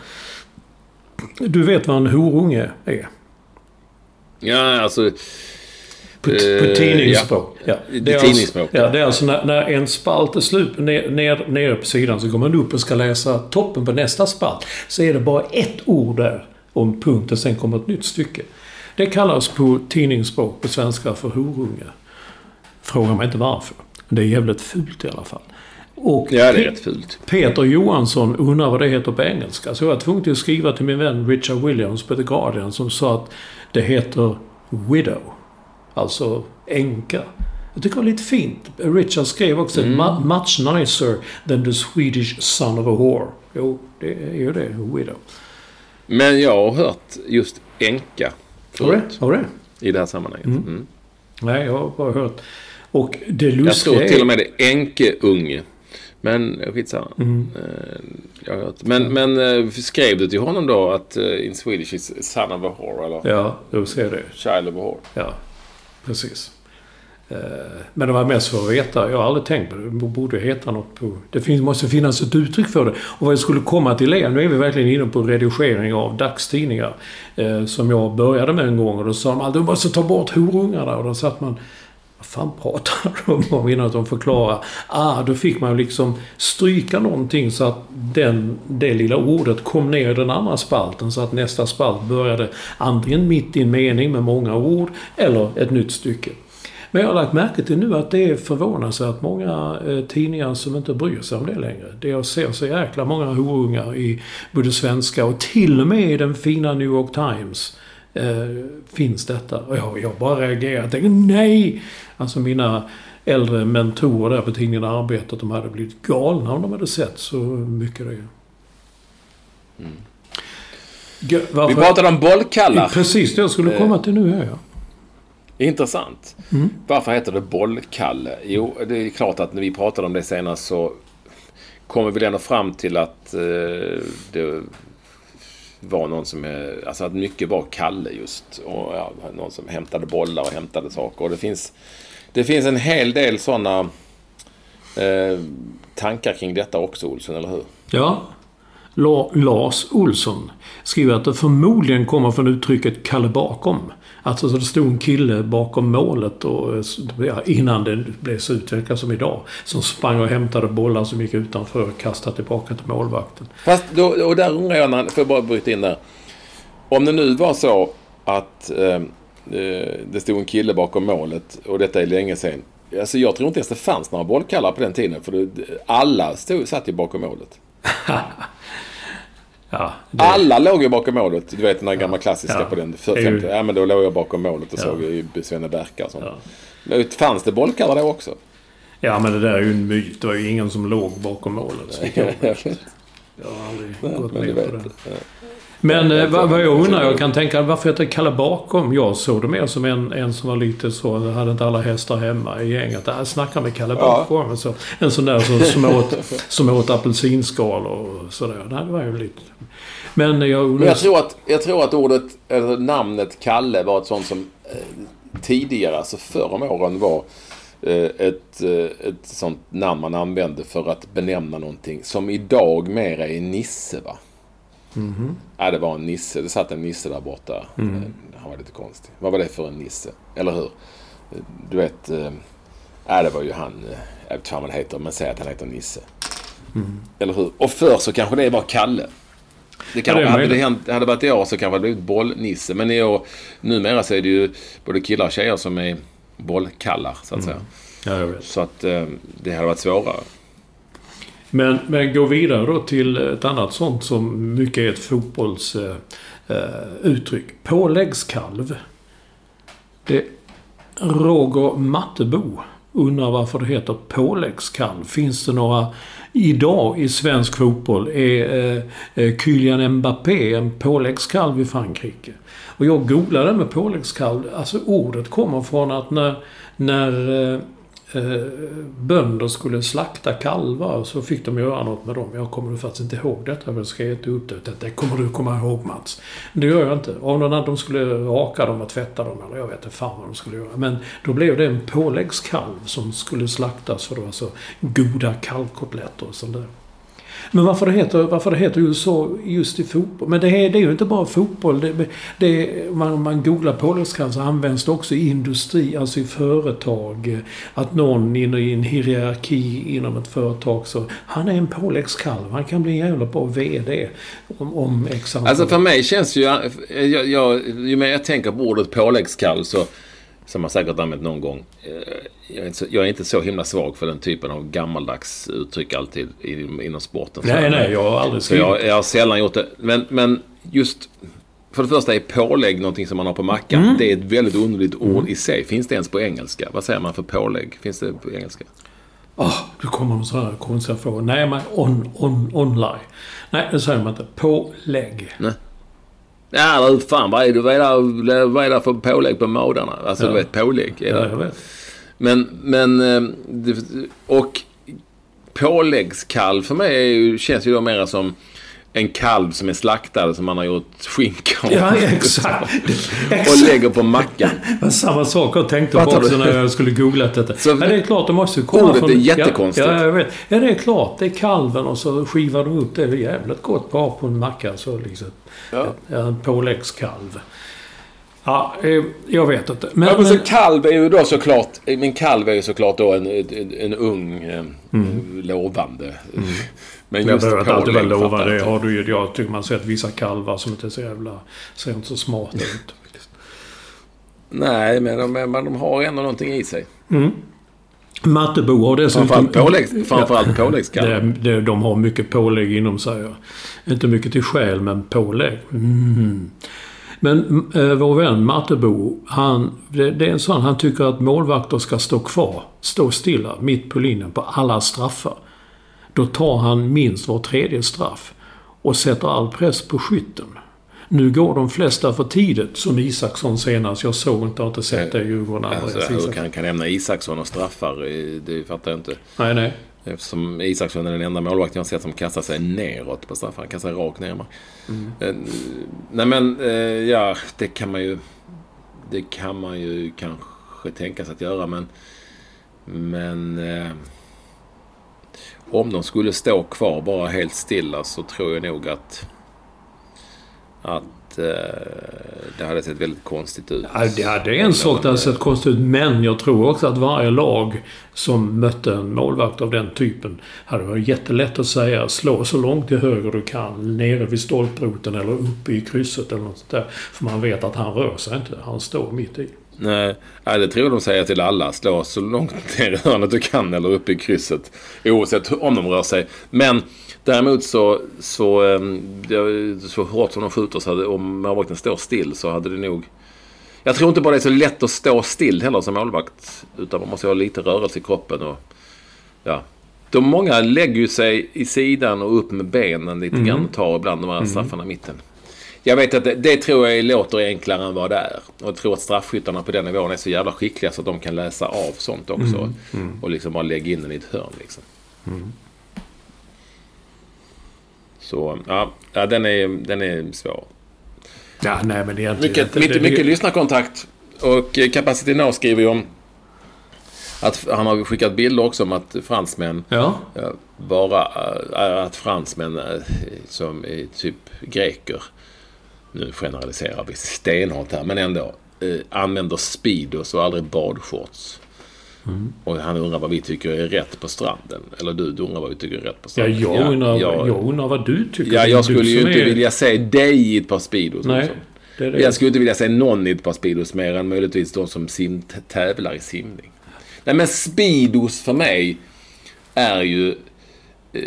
Du vet vad en horunge är? Ja, alltså... På, Eh, på tidningsspråk. Ja. I Det är tidningsspråk, Alltså, ja, det är alltså när, när en spalt är slut ner, ner, nere på sidan så går man upp och ska läsa toppen på nästa spalt. Så är det bara ett ord där om punkt och sen kommer ett nytt stycke. Det kallas på tidningsspråk på svenska för horunge. Fråga mig inte varför. Det är jävligt fult i alla fall. Och Ja, det är rätt fult. Peter Johansson undrar vad det heter på engelska. Så jag var tvungen att skriva till min vän Richard Williams på The Guardian som sa att det heter widow. Alltså änka. Jag tycker det var lite fint. Richard skrev också "Mu- much nicer than the Swedish son of a whore. Jo, det är ju det. Widow. Men jag har hört just änka Har förut. Har du det? I det här sammanhanget. Mm. Nej, jag har bara hört. Och det Jag lustiga tror till och med det är änkeunge. Men skitsamma. Mm. Eh, jag. Men, men eh, skrev du till honom då att uh, in Swedish is son of a whore? Eller Ja, du ser det. child of a whore? Ja, precis. Eh, Men det var mest för att veta. Jag har aldrig tänkt på det. Det borde heta något på... Det finns, måste finnas ett uttryck för det. Och vad jag skulle komma till är, nu är vi verkligen inne på redigering av dagstidningar. Eh, som jag började med en gång och då sa de att du måste ta bort horungarna. Och då satt man... Fan pratar de om innan att de förklarar? Ah, då fick man liksom stryka någonting så att den, det lilla ordet kom ner i den andra spalten så att nästa spalt började antingen mitt i en mening med många ord eller ett nytt stycke. Men jag har lagt märke till nu att det är förvånansvärt många eh, tidningar som inte bryr sig om det längre. Det jag ser så jäkla många horungar i både svenska och till och med i den fina New York Times eh, finns detta. Och jag, jag bara reagerar och tänker nej! Alltså mina äldre mentorer där på tidningen Arbetet, de hade blivit galna om de hade sett så mycket det. Gö- Vi pratade om bollkallar. Precis det jag skulle komma till nu här ja. Intressant. Varför heter det bollkalle? Jo, det är klart att när vi pratade om det senast så kommer vi ändå fram till att eh, det var någon som... Alltså att mycket var Kalle just. Och ja, någon som hämtade bollar och hämtade saker. Och det finns, det finns en hel del sådana eh, tankar kring detta också, Olsson, eller hur? Ja. La- Lars Olsson skriver att det förmodligen kommer från uttrycket Kalle bakom. Alltså så det stod en kille bakom målet och, ja, innan det blev så utvecklat som idag. Som sprang och hämtade bollar som gick utanför och kastade tillbaka till målvakten. Fast då, och där undrar jag, när, får jag bara bryta in där. Om det nu var så att eh, eh, det stod en kille bakom målet och detta är länge sedan. Alltså jag tror inte ens det fanns några bollkallar på den tiden. För det, alla stod, satt ju bakom målet. Ja, Alla låg ju bakom målet. Du vet den där gamla klassiska Ja. på den. För, Det ju- 50, ja men då låg jag bakom målet och Ja. såg ju Svenne Berka och sånt. Ja. Fanns det bollkallar då också? Ja, men det där är ju en myt. Det var ju ingen som låg bakom målet. Jag, jag har aldrig gått med på det. Men eh, vad, vad jag undrar, jag kan tänka varför heter Kalle bakom? Jag såg det mer som en, en som var lite så, hade inte alla hästar hemma i gänget. Jag snackar med Kalle Ja. bakom. Så, en sån där som, som, åt, som åt apelsinskal och sådär. Nej, det var ju lite... Men jag undrar... Men jag tror att, jag tror att ordet, eller namnet Kalle var ett sånt som eh, tidigare, alltså förr om åren var eh, ett, ett sånt namn man använde för att benämna någonting som idag mera är Nisse va? Ja, det var en Nisse. Det satt en Nisse där borta. Eh, Han var lite konstig. Vad var det för en Nisse? Eller hur? Eh, Du vet... eh, Ja, det var ju han... Jag vet inte vad han heter, men säg att han heter Nisse. Eller hur? Och förr så kanske det var Kalle. Det kan, Ja, det hade, det hänt, hade det varit i år så kanske det blivit bollnisse. Men i år, numera så är det ju både killar och tjejer som är bollkallar, så att säga. Ja. Så att det hade varit svårare. Men, men gå vidare då till ett annat sånt som mycket är ett fotbollsuttryck. Eh. eh påläggskalv. Det Roger Mattebo undrar varför det heter påläggskalv. Finns det några idag i svensk fotboll? Är eh, eh, Kylian Mbappé en påläggskalv i Frankrike? Och jag googlade med påläggskalv. Alltså ordet kommer från att när, när eh, eh, bönder skulle slakta kalvar så fick de göra något med dem. Jag kommer faktiskt inte ihåg detta. Jag ska inte upp det. Det kommer du komma ihåg Mats. Det gör jag inte. Om någon, de skulle raka dem och tvätta dem eller jag vet inte fan vad de skulle göra. Men då blev det en påläggskalv som skulle slaktas för det var så alltså goda kalvkotletter och sånt där. Men varför det heter, varför det heter just så just i fotboll? Men det är, det är ju inte bara fotboll. Det, det, man, om man googlar så används det också i industri, alltså i företag. Att någon inne i en hierarki inom ett företag så... Han är en påläggskalv. Han kan bli en jävla bra VD om, om Alltså för mig känns ju... Jag, jag, ju mer jag tänker på ordet påläggskalv så... Som man säkert använt någon gång. eh, Jag är, inte så, jag är inte så himla svag för den typen av gammaldags uttryck alltid inom sporten. Nej, nej, jag har aldrig Så skrivit. jag, jag har sällan gjort det. Men, men just... För det första är pålägg någonting som man har på mackan. Mm. Det är ett väldigt underligt ord i sig. Finns det ens på engelska? Vad säger man för pålägg? Finns det på engelska? Oh, du kommer med sådana konstiga frågor. Nej, men on, on, online. Nej, det säger man inte. Pålägg. Ja, du fan vad är, det, vad, är det, vad är det för pålägg på mådarna? Alltså Ja. du vet, pålägg. Är Ja, jag vet. Men, men... eh, det- Och påläggskalv för mig är ju, känns ju då mera som en kalv som är slaktad som man har gjort skinka av. Ja, exakt. Och lägger på mackan. Det var samma sak jag tänkte på också när jag skulle googla detta. Så- ja, det är klart, det måste komma Ordet från... är jättekonstigt. Ja, ja, jag vet. Ja, det är klart. Det är kalven och så skivar du upp det. Det är jävligt gott bara på en macka. Så liksom. Ja. En påläggskalv. Ja, eh, jag vet inte. Men, Ja, men så kalv är ju då såklart... Men kalv är ju såklart då en, en, en ung, eh, lovande. Men Mm. Jag just alltid vara pålägg lovad. fattar Det jag har du ju. Jag tycker man sett vissa kalvar som inte är så jävla... Ser inte så smarta ut. Nej, men de, men de har ändå någonting i sig. Mattebo har dessutom... Framförallt, framförallt påläggskalv. Det, det, de har mycket pålägg inom sig. ja. Inte mycket till själ, men pålägg. Mm. Men äh, vår vän Mattebo, han, det, det är en sån, han tycker att målvakter ska stå kvar, stå stilla, mitt på linjen på alla straffar. Då tar han minst var tredje straff och sätter all press på skytten. Nu går de flesta för tidigt, som Isaksson senast. Jag såg inte, har inte sett det i Djurgården. Alltså, hur kan, kan nämna Isaksson och straffar? Det fattar jag inte. Nej, nej. Eftersom Isaksson är den enda målvakten jag har sett som kastar sig neråt på straffar. Han kastar sig rakt ner. Eh, Nej men, eh, ja, det kan man ju... Det kan man ju kanske tänka sig att göra men... Men... Eh, om de skulle stå kvar bara helt stilla så tror jag nog att... Att eh, det hade sett väldigt konstigt ut. Ja, det, hade en sak det hade sett konstigt ut. Men jag tror också att varje lag som mötte en målvakt av den typen hade varit jättelätt att säga slå så långt till höger du kan. Nere vid stolproten eller uppe i krysset eller något sånt där. För man vet att han rör sig inte. Han står mitt i. Nej, det tror de säger till alla. Slå så långt ner i hörnet du kan eller upp i krysset. Oavsett om de rör sig. Men däremot så, så, ehm, så hårt som de skjuter så hade, om målvakten står still så hade det nog... Jag tror inte bara det är så lätt att stå still heller som målvakt. Utan man måste ha lite rörelse i kroppen och... Ja. De många lägger ju sig i sidan och upp med benen lite mm. grann och tar ibland de här straffarna i mitten. Jag vet att det, det, tror jag låter enklare än vad det är. Och jag tror att straffskyttarna på den nivån är så jävla skickliga så att de kan läsa av sånt också. Mm. Mm. Och liksom bara lägga in den i ett hörn liksom. Mm. Så ja, ja den, är, den är svår. Ja, nej men egentligen Mycket, mycket, det, mycket lyssnarkontakt. Och Capacity Now skriver ju om att han har skickat bilder också om att fransmän ja. bara att fransmän som är typ greker nu generaliserar vi stenhårt här, men ändå, eh, använder Speedos och aldrig badshorts. Mm. Och han undrar vad vi tycker är rätt på stranden. Eller du, du undrar vad vi tycker är rätt på stranden. Ja, jag undrar, ja, jag, undrar vad du tycker. Ja, jag skulle ju inte är... vilja se dig i ett par Speedos. Nej, det är det. Jag skulle inte vilja se någon i ett par Speedos mer än möjligtvis de som sim tävlar i simning. Nej, men Speedos för mig är ju... Eh,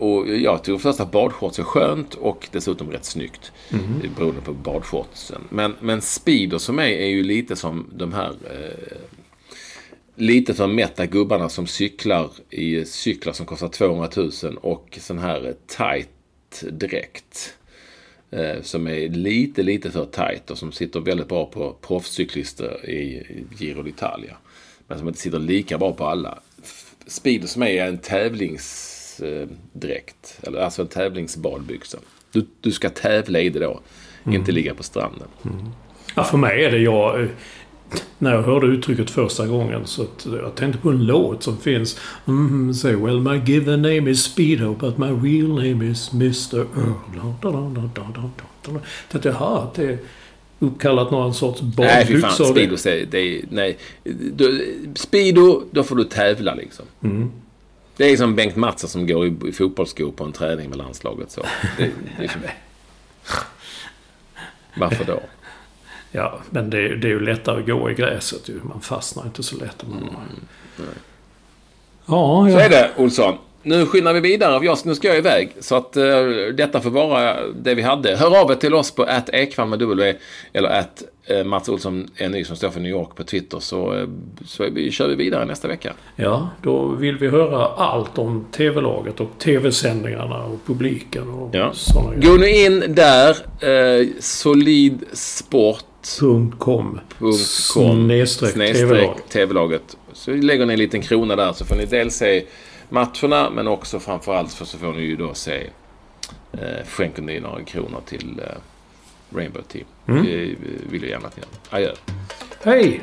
och jag tror först att badshorts är skönt och dessutom rätt snyggt. Mm. Beroende på badshortsen. Men, men Speedos för mig är ju lite som de här eh, lite för mätta gubbarna som cyklar i cyklar som kostar 200 000 och sån här tight dräkt. Eh, som är lite, lite för tight och som sitter väldigt bra på proffscyklister i Giro d'Italia. Men som inte sitter lika bra på alla. Speedos för mig är en tävlings tävlingsdräkt. Eller alltså en tävlingsbadbyxa. Du, du ska tävla i det då. Mm. Inte ligga på stranden. Mm. Ja, för mig är det jag... När jag hörde uttrycket första gången så att jag tänkte på en låt som finns. Mm, say, well my given name is Speedo but my real name is Mr Earl. Tänkte jaha, det uppkallat någon sorts badbyxor. Nej, fy fan. Speedo, det är, nej. Du, Speedo, då får du tävla liksom. Mm. Det är som Bengt Mattsson som går i, fotbollsskor på en träning med landslaget. Så. Det, det som... Varför då? Ja, men det, det, är ju lättare att gå i gräset ju. Man fastnar inte så lätt. Mm. Ja, ja. Så är det, Olsson. Nu skyndar vi vidare. nu ska jag iväg. Så att uh, detta får vara det vi hade. Hör av er till oss på att Ekvall med W eller att uh, Mats Olsson är ny som står för New York på Twitter. Så, uh, så vi, kör vi vidare nästa vecka. Ja, då vill vi höra allt om TV-laget och TV-sändningarna och publiken och ja. sådana Gå nu in där. Uh, solidsport.com snedstreck TV-laget. Så lägger ni en liten krona där så får ni dels se matcherna. Men också framförallt för så får ni ju då se eh, skänker ni några kronor till eh, Rainbow Team. Mm. Det vill jag gärna att ni gör. Adjö. Hej!